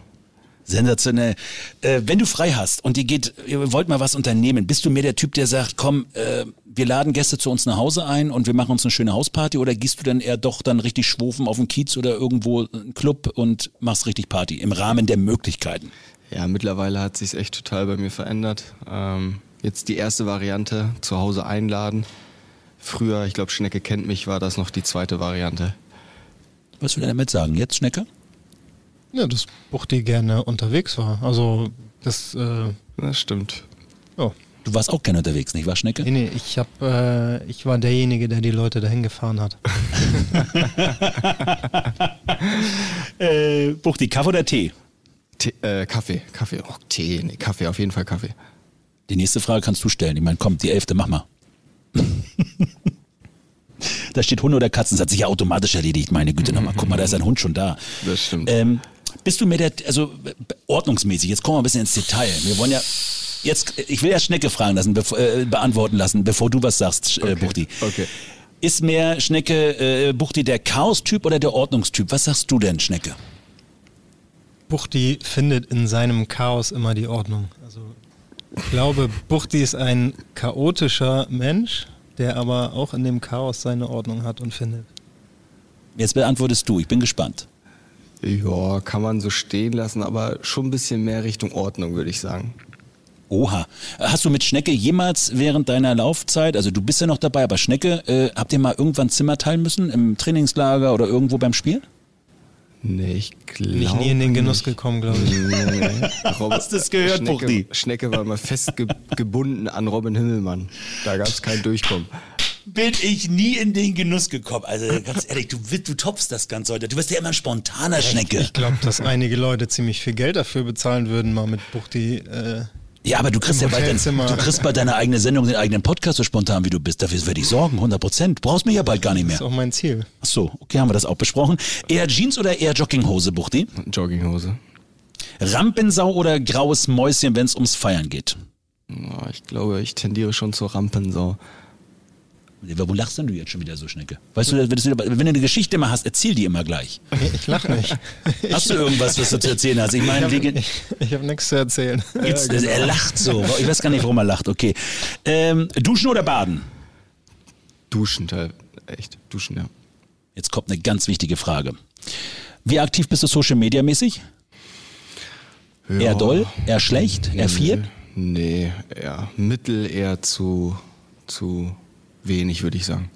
Sensationell. Äh, wenn du frei hast und ihr geht, ihr wollt mal was unternehmen, bist du mehr der Typ, der sagt, komm, äh, wir laden Gäste zu uns nach Hause ein und wir machen uns eine schöne Hausparty oder gehst du dann eher doch dann richtig schwufen auf den Kiez oder irgendwo einen Club und machst richtig Party im Rahmen der Möglichkeiten? Ja, mittlerweile hat sich echt total bei mir verändert. Ähm, jetzt die erste Variante, zu Hause einladen. Früher, ich glaube, Schnecke kennt mich, war das noch die zweite Variante. Was will er damit sagen? Jetzt, Schnecke? Ja, dass Buchti gerne unterwegs war. Also, das, äh, Das stimmt. ja. Du warst auch gerne unterwegs, nicht wahr, Schnecke? Nee, nee, ich hab, äh, ich war derjenige, der die Leute dahin gefahren hat. Äh, Buchti, Kaffee oder Tee? Tee, äh, Kaffee, Kaffee, oh, Tee, nee, Kaffee, auf jeden Fall Kaffee. Die nächste Frage kannst du stellen. Ich meine, komm, die elfte, mach mal. da steht Hunde oder Katzen, das hat sich ja automatisch erledigt, meine Güte nochmal. Guck mal, da ist ein Hund schon da. Das stimmt. Ähm, bist du mehr der, also ordnungsmäßig, jetzt kommen wir ein bisschen ins Detail. Wir wollen ja, jetzt, ich will ja Schnecke fragen lassen, bevor, äh, beantworten lassen, bevor du was sagst, äh, Okay, Buchti. okay. Ist mehr Schnecke, äh, Buchti der Chaos-Typ oder der Ordnungstyp? Was sagst du denn, Schnecke? Buchti findet in seinem Chaos immer die Ordnung. Also, ich glaube, Buchti ist ein chaotischer Mensch, der aber auch in dem Chaos seine Ordnung hat und findet. Jetzt beantwortest du, ich bin gespannt. Ja, kann man so stehen lassen, aber schon ein bisschen mehr Richtung Ordnung, würde ich sagen. Oha. Hast du mit Schnecke jemals während deiner Laufzeit, also du bist ja noch dabei, aber Schnecke, äh, habt ihr mal irgendwann Zimmer teilen müssen im Trainingslager oder irgendwo beim Spiel? Nee, ich glaube. Bin ich nie in den Genuss gekommen, glaube ich. Nee. Robin, Hast du das gehört, Schnecke, Buchti? Schnecke war mal festgebunden an Robin Himmelmann. Da gab es kein Durchkommen. Bin ich nie in den Genuss gekommen. Also ganz ehrlich, du, du toppst das Ganze heute. Du wirst ja immer ein spontaner Schnecke. Ich glaube, dass einige Leute ziemlich viel Geld dafür bezahlen würden, mal mit Buchti. Äh, Ja, aber du kriegst ja bei, dein, du kriegst bei deiner eigenen Sendung den eigenen Podcast so spontan, wie du bist. Dafür werde ich sorgen, 100 Prozent. Brauchst mich ja bald gar nicht ist mehr. auch mein Ziel. Ach so, okay, haben wir das auch besprochen. Eher Jeans oder eher Jogginghose, Buchti? Jogginghose. Rampensau oder graues Mäuschen, wenn es ums Feiern geht? Ich glaube, ich tendiere schon zur Rampensau. Wo lachst denn du jetzt schon wieder so, Schnecke? Weißt du, wenn du, eine Geschichte immer hast, erzähl die immer gleich. Ich lache nicht. Hast du irgendwas, was du zu erzählen hast? Ich meine, Ich wie habe hab nichts zu erzählen. Jetzt, er lacht so. Ich weiß gar nicht, warum er lacht. Okay. Ähm, duschen oder baden? Duschen, echt. Duschen, ja. Jetzt kommt eine ganz wichtige Frage. Wie aktiv bist du Social Media mäßig? Eher doll? Eher schlecht? Eher viel? Nee, eher mittel, eher zu, zu wenig, würde ich sagen.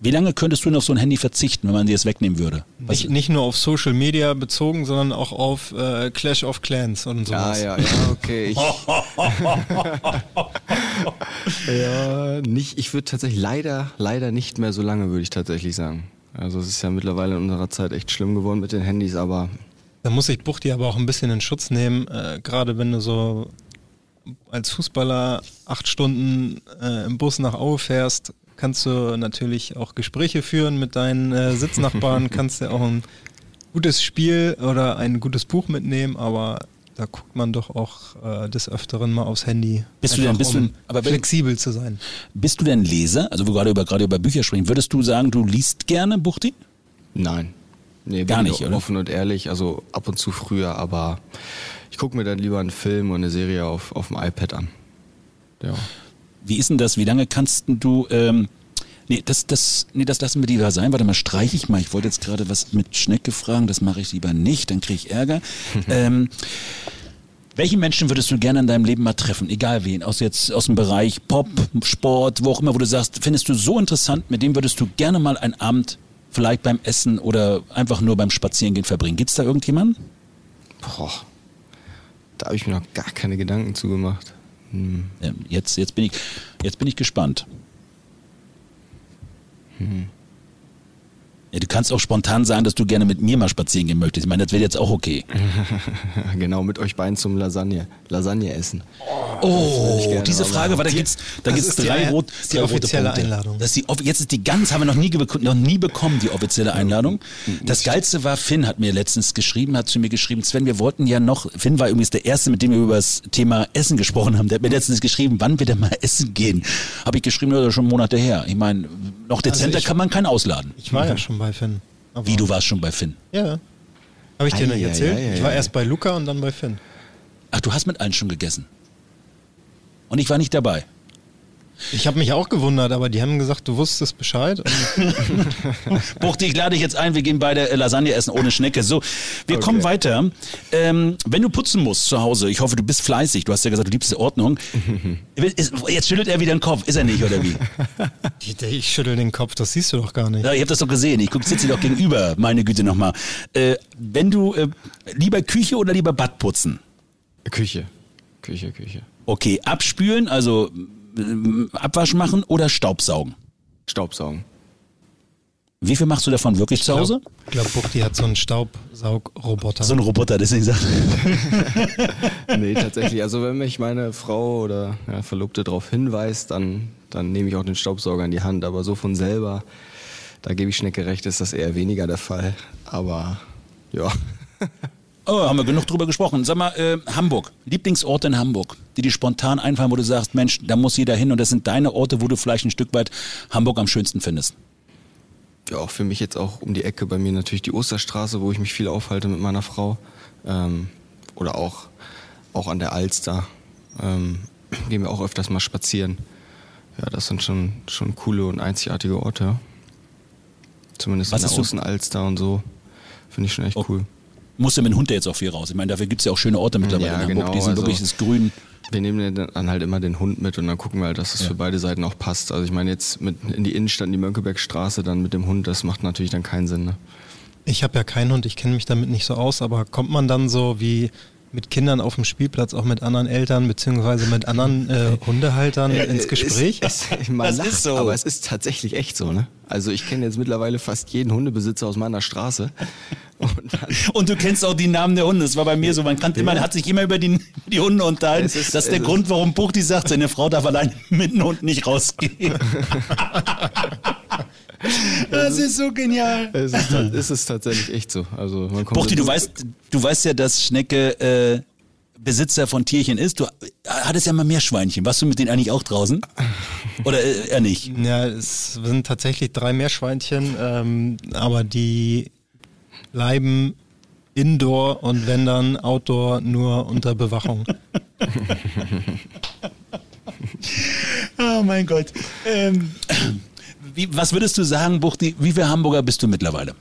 Wie lange könntest du noch so ein Handy verzichten, wenn man dir es wegnehmen würde? Nicht, nicht nur auf Social Media bezogen, sondern auch auf äh, Clash of Clans und Ja, sowas. ja, ja, okay. Ich, ja, nicht, ich würde tatsächlich leider, leider nicht mehr so lange, würde ich tatsächlich sagen. Also es ist ja mittlerweile in unserer Zeit echt schlimm geworden mit den Handys, aber Da muss ich Buchti aber auch ein bisschen in Schutz nehmen, äh, gerade wenn du so als Fußballer acht Stunden äh, im Bus nach Aue fährst, kannst du natürlich auch Gespräche führen mit deinen äh, Sitznachbarn, kannst du auch ein gutes Spiel oder ein gutes Buch mitnehmen, aber da guckt man doch auch äh, des Öfteren mal aufs Handy. Bist du denn- bist du um wenn- flexibel zu sein. bist du denn Leser? Also, wo wir gerade über, gerade über Bücher sprechen. Würdest du sagen, du liest gerne, Buchti? nein. Nee, Gar nicht, ich oder? Offen und ehrlich, also ab und zu früher, aber ich gucke mir dann lieber einen Film und eine Serie auf, auf dem iPad an. Ja. Wie ist denn das? Wie lange kannst du. Ähm, nee, das, das, nee, das lassen wir lieber sein. Warte mal, streiche ich mal. Ich wollte jetzt gerade was mit Schnecke fragen. Das mache ich lieber nicht. Dann kriege ich Ärger. ähm, welchen Menschen würdest du gerne in deinem Leben mal treffen? Egal wen. Aus, jetzt, aus dem Bereich Pop, Sport, wo auch immer, wo du sagst, findest du so interessant, mit dem würdest du gerne mal einen Abend vielleicht beim Essen oder einfach nur beim Spazierengehen verbringen. Gibt's da irgendjemanden? Boah, da habe ich mir noch gar keine Gedanken zugemacht. Hm. Jetzt, jetzt, bin ich, jetzt bin ich gespannt. Ja, du kannst auch spontan sagen, dass du gerne mit mir mal spazieren gehen möchtest. Ich meine, das wäre jetzt auch okay. genau, mit euch beiden zum Lasagne, Lasagne essen. Oh, diese mal Frage, weil da gibt's, da das gibt's die drei, rot, die drei rote offizielle Punkte. Einladung. Das ist die, jetzt ist die ganz, haben wir noch nie, noch nie bekommen, die offizielle Einladung. Das Geilste war, Finn hat mir letztens geschrieben, hat zu mir geschrieben, Sven, wir wollten ja noch, Finn war übrigens der Erste, mit dem wir über das Thema Essen gesprochen haben. Der hat mir letztens geschrieben, wann wir denn mal essen gehen. Habe ich geschrieben, das ist schon Monate her. Ich meine, noch dezenter ich- kann man keinen ausladen. Ich war ja schon bei Finn. Aber Wie, du warst schon bei Finn? Ja. Habe ich dir nicht erzählt? ei, ei, ich war erst bei Luca und dann bei Finn. Ach, du hast mit allen schon gegessen. Und ich war nicht dabei. Ich habe mich auch gewundert, aber die haben gesagt, du wusstest Bescheid. Buchti, ich lade dich jetzt ein, wir gehen beide äh, Lasagne essen ohne Schnecke. So, wir kommen weiter. Ähm, wenn du putzen musst zu Hause, ich hoffe, du bist fleißig, du hast ja gesagt, du liebst die Ordnung. Ist- Jetzt schüttelt er wieder den Kopf, ist er nicht, oder wie? ich, ich schüttel den Kopf, das siehst du doch gar nicht. Ja, ich habe das doch gesehen, ich guck, sitze dir doch gegenüber, meine Güte nochmal. Äh, wenn du, äh, lieber Küche oder lieber Bad putzen? Küche, Küche, Küche. Okay, abspülen, also Abwasch machen oder Staubsaugen? Staubsaugen. Wie viel machst du davon wirklich zu Hause? Ich glaube, Buchti hat so einen Staubsaugroboter. So ein Roboter, deswegen sagt Nee, tatsächlich. Also wenn mich meine Frau oder ja, Verlobte darauf hinweist, dann, dann nehme ich auch den Staubsauger in die Hand. Aber so von selber, da gebe ich Schnecke recht, ist das eher weniger der Fall. Aber ja. Oh, haben wir genug drüber gesprochen. Sag mal, äh, Hamburg, Lieblingsorte in Hamburg, die dir spontan einfallen, wo du sagst, Mensch, da muss jeder hin und das sind deine Orte, wo du vielleicht ein Stück weit Hamburg am schönsten findest. Ja, auch für mich jetzt auch um die Ecke bei mir natürlich die Osterstraße, wo ich mich viel aufhalte mit meiner Frau. Ähm, oder auch, auch an der Alster. Ähm, gehen wir auch öfters mal spazieren. Ja, das sind schon, schon coole und einzigartige Orte. Zumindest Was in der Außenalster und so. Finde ich schon echt Oh, cool. Musst du mit dem Hund ja jetzt auch viel raus. Ich meine, dafür gibt's ja auch schöne Orte mittlerweile Ja, in Hamburg. genau, die sind also- wirklich das Grün. Wir nehmen dann halt immer den Hund mit und dann gucken wir halt, dass es für beide Seiten auch passt. Also ich meine jetzt mit in die Innenstadt, in die Mönckebergstraße, dann mit dem Hund, das macht natürlich dann keinen Sinn. Ne? Ich habe ja keinen Hund, ich kenne mich damit nicht so aus, aber kommt man dann so wie mit Kindern auf dem Spielplatz, auch mit anderen Eltern beziehungsweise mit anderen äh, Hundehaltern ins Gespräch? Es, es, das lacht, ist so. Aber es ist tatsächlich echt so. Ne? Also ich kenne jetzt mittlerweile fast jeden Hundebesitzer aus meiner Straße. Und, und, du kennst auch die Namen der Hunde. Das war bei mir so. Man kannte immer, hat sich immer über die, die Hunde unterhalten. Ist, das ist der Grund, warum Buchti sagt, seine Frau darf allein mit dem Hund nicht rausgehen. Das ist so genial. Es ist, es ist tatsächlich echt so. Also man kommt Buchti, du weißt, du weißt ja, dass Schnecke äh, Besitzer von Tierchen ist. Du hattest ja mal mehr Schweinchen. Warst du mit denen eigentlich auch draußen? Oder äh, eher nicht? Ja, es sind tatsächlich drei Meerschweinchen, ähm, aber die bleiben indoor und wenn dann outdoor nur unter Bewachung. oh mein Gott. Ähm, wie, was würdest du sagen, Buchti, wie viele Hamburger bist du mittlerweile?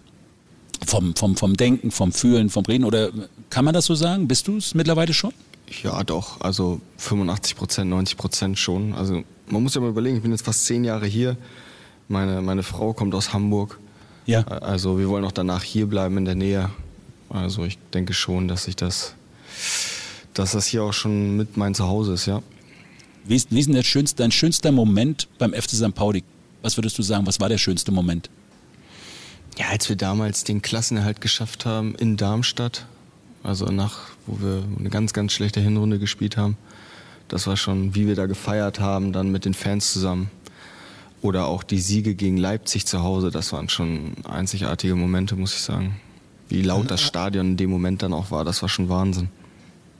Vom, vom, vom Denken, vom Fühlen, vom Reden? Oder kann man das so sagen? Bist du es mittlerweile schon? Ja, doch. Also 85 Prozent, 90 Prozent schon. Also man muss ja mal überlegen, ich bin jetzt fast zehn Jahre hier. Meine, meine Frau kommt aus Hamburg. Ja. Also wir wollen auch danach hier bleiben in der Nähe. Also ich denke schon, dass ich das, dass das hier auch schon mit mein Zuhause ist, ja. Wie ist, wie ist denn schönste, dein schönster Moment beim FC St. Pauli? Was würdest du sagen, was war der schönste Moment? Ja, als wir damals den Klassenerhalt geschafft haben in Darmstadt, also nach, wo wir eine ganz, ganz schlechte Hinrunde gespielt haben. Das war schon, wie wir da gefeiert haben, dann mit den Fans zusammen. Oder auch die Siege gegen Leipzig zu Hause, das waren schon einzigartige Momente, muss ich sagen. Wie laut das Stadion in dem Moment dann auch war, das war schon Wahnsinn.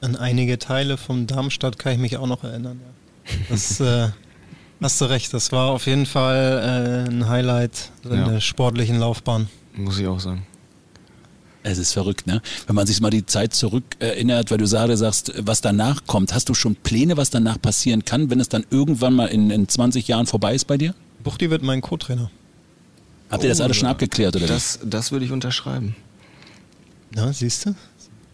An einige Teile von Darmstadt kann ich mich auch noch erinnern. Ja. Das äh, Hast du recht, das war auf jeden Fall äh, ein Highlight in ja. der sportlichen Laufbahn. Muss ich auch sagen. Es ist verrückt, ne? Wenn man sich mal die Zeit zurück erinnert, weil du gerade sagst, was danach kommt. Hast du schon Pläne, was danach passieren kann, wenn es dann irgendwann mal in, in 20 Jahren vorbei ist bei dir? Buchti wird mein Co-Trainer. Habt ihr das alles schon abgeklärt, oder das, das würde ich unterschreiben. Na, siehst du?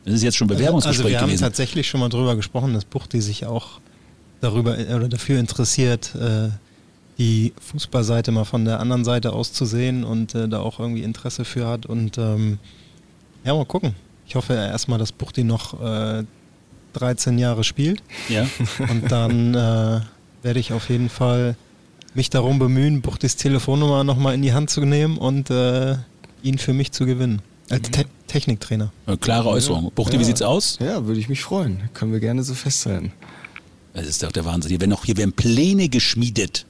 Das ist jetzt schon Bewerbungsgespräch Also wir gewesen. haben tatsächlich schon mal drüber gesprochen, dass Buchti sich auch darüber oder dafür interessiert, äh, die Fußballseite mal von der anderen Seite aus zu sehen und äh, da auch irgendwie Interesse für hat. Und ähm, ja, mal gucken. Ich hoffe erstmal, dass Buchti noch äh, 13 Jahre spielt. Ja. Und dann äh, werde ich auf jeden Fall mich darum bemühen, Buchtis Telefonnummer nochmal in die Hand zu nehmen und äh, ihn für mich zu gewinnen. Als Te Techniktrainer. Klare Äußerung. Buchti, ja. wie sieht's aus? Ja, würde ich mich freuen. Können wir gerne so festhalten. Das ist doch der Wahnsinn. Hier werden, noch, hier werden Pläne geschmiedet.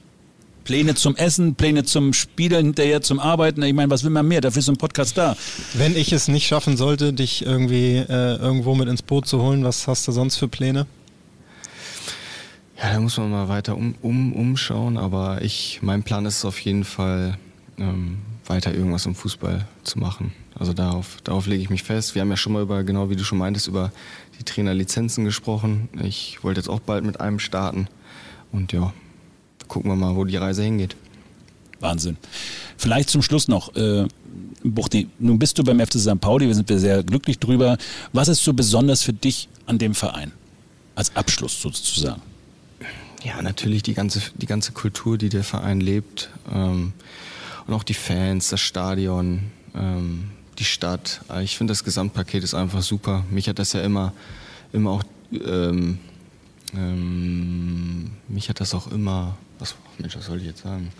Pläne zum Essen, Pläne zum Spieler hinterher, zum Arbeiten. Ich meine, was will man mehr? Dafür ist so ein Podcast da. Wenn ich es nicht schaffen sollte, dich irgendwie äh, irgendwo mit ins Boot zu holen, was hast du sonst für Pläne? Ja, da muss man mal weiter um, um, umschauen, aber ich, mein Plan ist auf jeden Fall, ähm, weiter irgendwas im Fußball zu machen. Also darauf, darauf lege ich mich fest. Wir haben ja schon mal über, genau wie du schon meintest, über die Trainerlizenzen gesprochen. Ich wollte jetzt auch bald mit einem starten. Und ja, gucken wir mal, wo die Reise hingeht. Wahnsinn. Vielleicht zum Schluss noch, äh, Buchti, nun bist du beim FC St. Pauli, wir sind sehr glücklich drüber. Was ist so besonders für dich an dem Verein? Als Abschluss sozusagen. Ja, natürlich die ganze, die ganze Kultur, die der Verein lebt. Ähm, und auch die Fans, das Stadion, ähm, die Stadt. Ich finde das Gesamtpaket ist einfach super. Mich hat das ja immer, immer auch, ähm, ähm, mich hat das auch immer, was, Mensch, was soll ich jetzt sagen?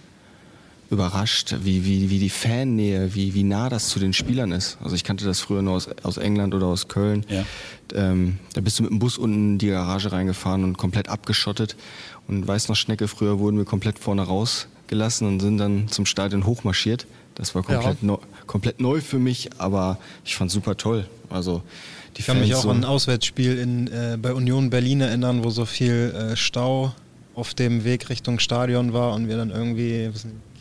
Überrascht, wie, wie, wie die Fannähe, wie, wie nah das zu den Spielern ist. Also ich kannte das früher nur aus, aus England oder aus Köln. Ja. Ähm, da bist du mit dem Bus unten in die Garage reingefahren und komplett abgeschottet. Und weiß noch, Schnecke, früher wurden wir komplett vorne rausgelassen und sind dann zum Stadion hochmarschiert. Das war komplett, ja. neu, komplett neu für mich, aber ich fand super toll. Also die ich kann Fans mich auch so an ein Auswärtsspiel in, äh, bei Union Berlin erinnern, wo so viel äh, Stau auf dem Weg Richtung Stadion war und wir dann irgendwie,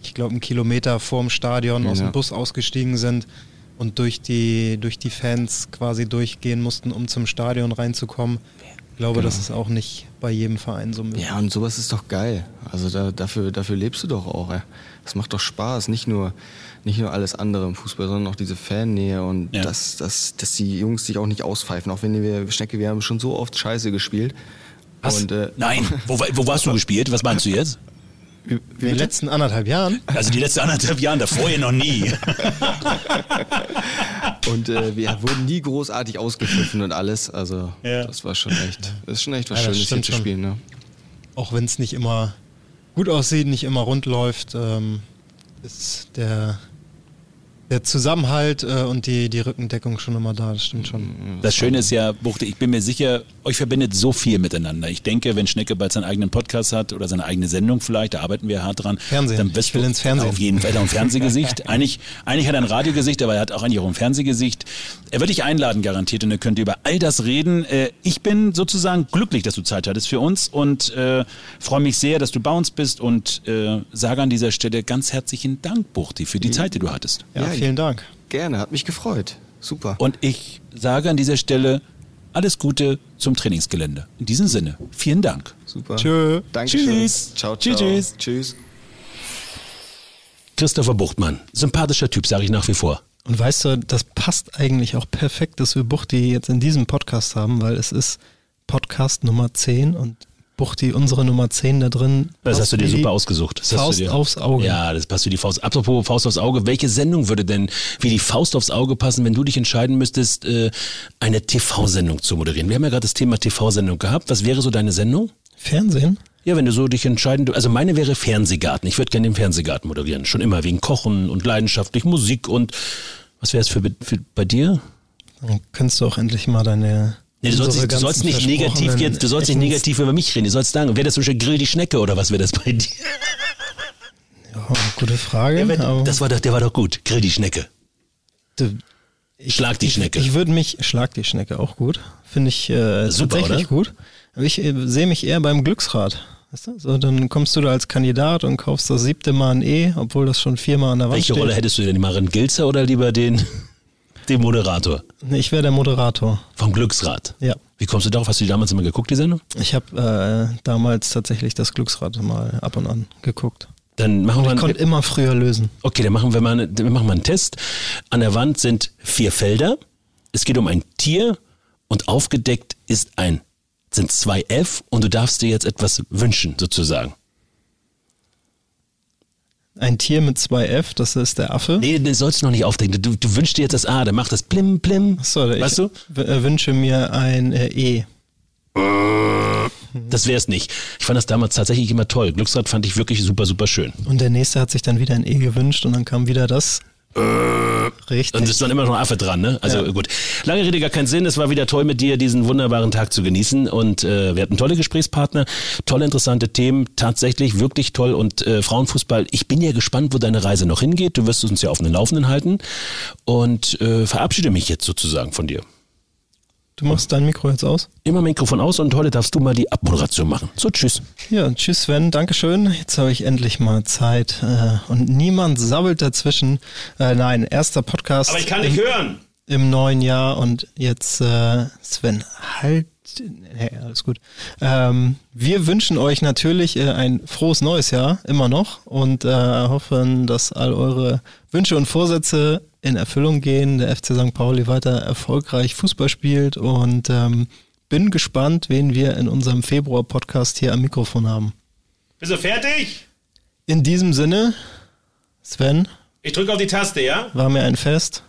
ich glaube, einen Kilometer vorm Stadion ja. aus dem Bus ausgestiegen sind und durch die, durch die Fans quasi durchgehen mussten, um zum Stadion reinzukommen. Ich glaube, genau. das ist auch nicht bei jedem Verein so möglich. Ja, und sowas ist doch geil. Also da, dafür, dafür lebst du doch auch. Ey. Das macht doch Spaß. Nicht nur, nicht nur alles andere im Fußball, sondern auch diese Fannähe und ja. dass, dass, dass die Jungs sich auch nicht auspfeifen. Auch wenn wir, Schnecke, wir haben schon so oft Scheiße gespielt. Was? Und, äh, Nein, wo, wo warst du gespielt? Was meinst du jetzt? In den letzten anderthalb Jahren? Also die letzten anderthalb Jahre, davor ja noch nie. Und äh, wir wurden nie großartig ausgepfiffen und alles. Also Ja. das war schon echt, das ist schon echt was Ja, das Schönes hier zu spielen. Ne? Auch wenn es nicht immer gut aussieht, nicht immer rund läuft, ähm, ist der, der Zusammenhalt äh, und die, die Rückendeckung schon immer da. Das stimmt schon. Das Schöne ist ja, Buchte, ich bin mir sicher, euch verbindet so viel miteinander. Ich denke, wenn Schnecke bald seinen eigenen Podcast hat oder seine eigene Sendung vielleicht, da arbeiten wir hart dran. Fernsehen. Dann wirst Ich will du ins Fernsehen. Auf jeden Fall. Er hat auch ein Fernsehgesicht. eigentlich, eigentlich hat er ein Radiogesicht, aber er hat auch eigentlich auch ein Fernsehgesicht. Er wird dich einladen, garantiert, und er könnt über all das reden. Äh, Ich bin sozusagen glücklich, dass du Zeit hattest für uns und äh, freue mich sehr, dass du bei uns bist und äh, sage an dieser Stelle ganz herzlichen Dank, Buchti, für die Zeit, die du hattest. Ja, Ja, vielen Dank. Gerne, hat mich gefreut. Super. Und ich sage an dieser Stelle alles Gute zum Trainingsgelände. In diesem Sinne, vielen Dank. Super. Tschö. Dankeschön. Tschüss. Ciao, ciao. Tschüss. Tschüss. Christopher Buchtmann, sympathischer Typ, sage ich nach wie vor. Und weißt du, das passt eigentlich auch perfekt, dass wir Buchti jetzt in diesem Podcast haben, weil es ist Podcast Nummer 10 und Buchti unsere Nummer 10 da drin. Das hast du dir super ausgesucht. Das Faust aufs Auge. Ja, das passt wie die Faust. Apropos Faust aufs Auge, welche Sendung würde denn wie die Faust aufs Auge passen, wenn du dich entscheiden müsstest, äh, eine TV-Sendung zu moderieren? Wir haben ja gerade das Thema TV-Sendung gehabt. Was wäre so deine Sendung? Fernsehen? Ja, wenn du so dich entscheiden, also meine wäre Fernsehgarten. Ich würde gerne den Fernsehgarten moderieren. Schon immer wegen Kochen und leidenschaftlich Musik und was wäre es für, für bei dir? Dann könntest du auch endlich mal deine. Nee, du sollst, du sollst nicht negativ jetzt, du sollst nicht negativ über mich reden. Du sollst sagen, wäre das zum Beispiel Grill die Schnecke oder was wäre das bei dir? Ja, gute Frage. aber Das war doch, der war doch gut. Grill die Schnecke. du- ich, Schlag die Schnecke. Ich würde mich, schlag die Schnecke auch gut. Finde ich äh, Super, tatsächlich oder? gut. Aber ich äh, sehe mich eher beim Glücksrad. Weißt du? So, dann kommst du da als Kandidat und kaufst das siebte Mal ein E, obwohl das schon viermal an der Wand Welche steht. Rolle hättest du denn? Die Maren Gilzer oder lieber den, den Moderator Ich wäre der Moderator. vom Glücksrad? Ja. Wie kommst du darauf? Hast du die damals immer geguckt, die Sendung? Ich habe äh, damals tatsächlich das Glücksrad mal ab und an geguckt. Dann machen wir Ich konnte immer früher lösen. okay, dann machen wir mal, wir machen mal einen Test. An der Wand sind vier Felder. Es geht um ein Tier und aufgedeckt ist ein, sind zwei F und du darfst dir jetzt etwas wünschen, sozusagen. Ein Tier mit zwei F, das ist der Affe. Nee, den sollst du noch nicht aufdecken. Du, du wünschst dir jetzt das A, dann macht das plim, plim. Achso, ich weißt du? äh, wünsche mir ein äh, E. Das wäre es nicht. Ich fand das damals tatsächlich immer toll. Glücksrad fand ich wirklich super, super schön. Und der nächste hat sich dann wieder ein E gewünscht und dann kam wieder das. Richtig. Und es ist dann immer noch ein Affe dran, ne? Also Ja. gut. Lange Rede, gar keinen Sinn. Es war wieder toll mit dir, diesen wunderbaren Tag zu genießen. Und äh, wir hatten tolle Gesprächspartner, tolle, interessante Themen. Tatsächlich wirklich toll. Und äh, Frauenfußball, ich bin ja gespannt, wo deine Reise noch hingeht. Du wirst uns ja auf den Laufenden halten. Und äh, verabschiede mich jetzt sozusagen von dir. Du machst dein Mikro jetzt aus? Immer Mikrofon aus und heute darfst du mal die Abmoderation machen. So, tschüss. Ja, tschüss Sven, Dankeschön. Jetzt habe ich endlich mal Zeit äh, und niemand sabbelt dazwischen. Äh, nein, erster Podcast im, hören. im neuen Jahr und jetzt äh, Sven, halt. Hey, alles gut. Ähm, wir wünschen euch natürlich äh, ein frohes neues Jahr, immer noch, und äh, hoffen, dass all eure Wünsche und Vorsätze in Erfüllung gehen. Der FC St. Pauli weiter erfolgreich Fußball spielt und ähm, bin gespannt, wen wir in unserem Februar-Podcast hier am Mikrofon haben. Bist du fertig? In diesem Sinne, Sven, Ich drücke auf die Taste, ja? war mir ein Fest.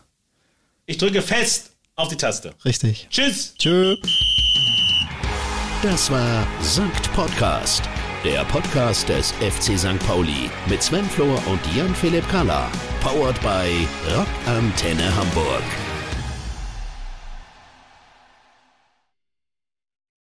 Ich drücke fest auf die Taste. Richtig. Tschüss. Tschö. Das war Sankt Podcast, der Podcast des FC St. Pauli mit Sven Flohr und Jan-Philipp Kalla. Powered by Rock Antenne Hamburg.